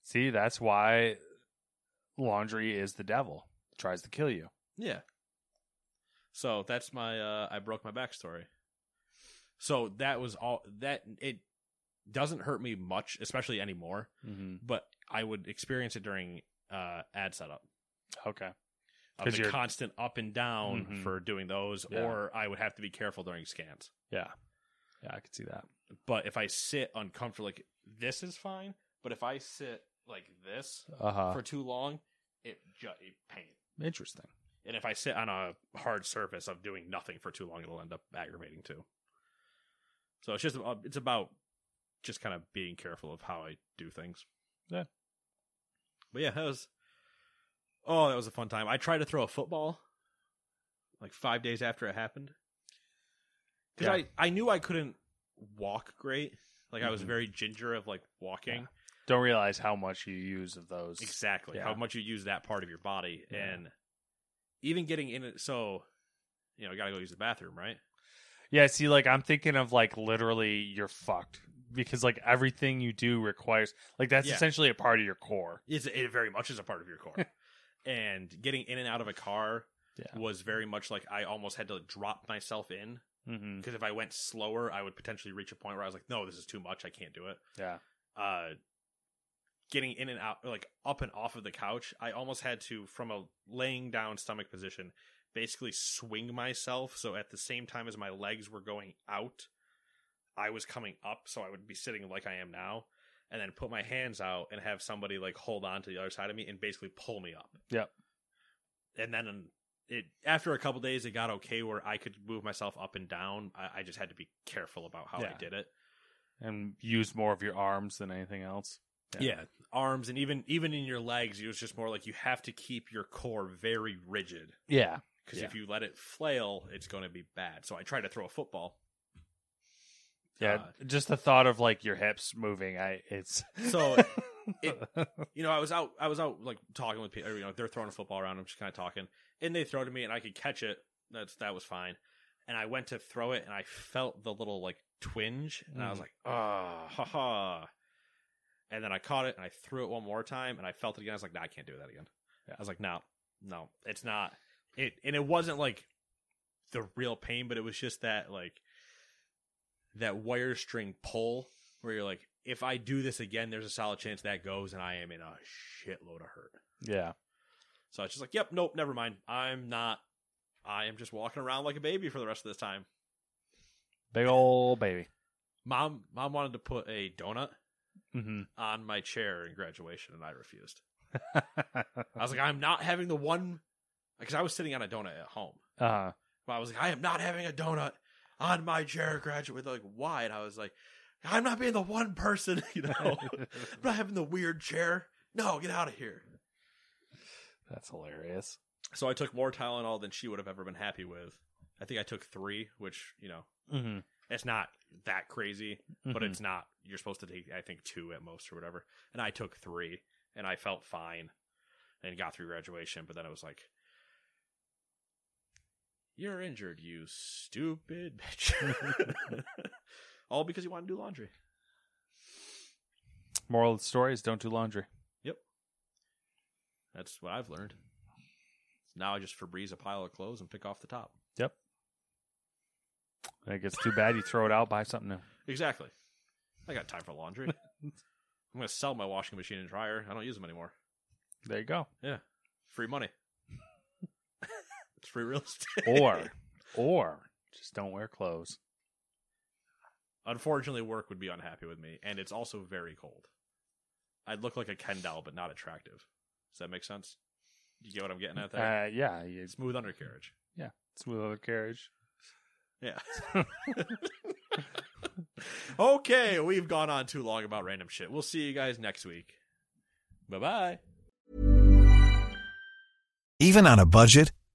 See, that's why laundry is the devil. tries to kill you. Yeah. So that's my uh I broke my backstory. So that was all that it doesn't hurt me much, especially anymore. Mm-hmm. But I would experience it during uh, ad setup. Okay. Of the you're- constant up and down Mhm. for doing those, Yeah. or I would have to be careful during scans. Yeah. Yeah, I could see that. But if I sit uncomfortable, like this is fine. But if I sit like this Uh huh. for too long, it ju- it pain. Interesting. And if I sit on a hard surface of doing nothing for too long, it'll end up aggravating too. So it's just uh, it's about just kind of being careful of how I do things. Yeah. But yeah, that was oh, that was a fun time. I tried to throw a football like five days after it happened because Yeah. I I knew I couldn't walk great. Like I was Mhm. very ginger of like walking. Don't realize how much you use of those. Exactly. Yeah. How much you use that part of your body. Yeah. And even getting in it so you know, you gotta go use the bathroom, right? Yeah, see, like I'm thinking of like literally you're fucked because like everything you do requires like that's Yeah. essentially a part of your core. It's it very much is a part of your core. and getting in and out of a car Yeah. was very much like I almost had to drop myself in Mm-hmm. because if I went slower, I would potentially reach a point where I was like, no, this is too much. I can't do it. Yeah. Uh, getting in and out, like up and off of the couch, I almost had to, from a laying down stomach position, basically swing myself. So at the same time as my legs were going out, I was coming up. So I would be sitting like I am now. And then put my hands out and have somebody like hold on to the other side of me and basically pull me up. Yep. And then it after a couple days, it got okay where I could move myself up and down. I, I just had to be careful about how I did it. And use more of your arms than anything else. Yeah. arms and even even in your legs, it was just more like you have to keep your core very rigid Yeah. because Yeah. if you let it flail, it's going to be bad. So I tried to throw a football. Yeah. Uh, just the thought of like your hips moving, I it's So it, you know, I was out, I was out like talking with people. You know, they're throwing a football around. I'm just kind of talking, and they throw to me, and I could catch it. That's that was fine. And I went to throw it, and I felt the little like twinge, and I was Mm. like, ah, ha ha. And then I caught it, and I threw it one more time, and I felt it again. I was like, nah, I can't do that again. Yeah. I was like, no, no, it's not. It and it wasn't like the real pain, but it was just that like that wire string pull where you're like, if I do this again, there's a solid chance that goes, and I am in a shitload of hurt. yeah. So it's just like, yep, nope, never mind. I'm not. I am just walking around like a baby for the rest of this time. Big old baby. Mom, mom wanted to put a donut Mm-hmm. on my chair in graduation, and I refused. I was like, I'm not having the one because I was sitting on a donut at home. uh But I was like, I am not having a donut on my chair at graduate. They're like, why? And I was like, I'm not being the one person, you know. I'm not having the weird chair. No, get out of here. That's hilarious. So I took more Tylenol than she would have ever been happy with. I think I took three, which, you know, Mm-hmm. it's not that crazy, but Mhm. it's not. You're supposed to take, I think, two at most or whatever. And I took three, and I felt fine and got through graduation. But then it was like, you're injured, you stupid bitch. All because you want to do laundry. Moral of the story is don't do laundry. Yep. That's what I've learned. Now I just Febreze a pile of clothes and pick off the top. Yep. When it gets too bad, you throw it out, buy something new. Exactly. I got time for laundry. I'm going to sell my washing machine and dryer. I don't use them anymore. There you go. Yeah. Free money. It's free real estate. Or, or just don't wear clothes. Unfortunately, work would be unhappy with me, and it's also very cold. I'd look like a Ken doll, but not attractive. Does that make sense? You get what I'm getting at there? Uh, yeah, you, Smooth undercarriage. yeah, smooth undercarriage. Yeah. okay, we've gone on too long about random shit. We'll see you guys next week. Bye bye. Even on a budget,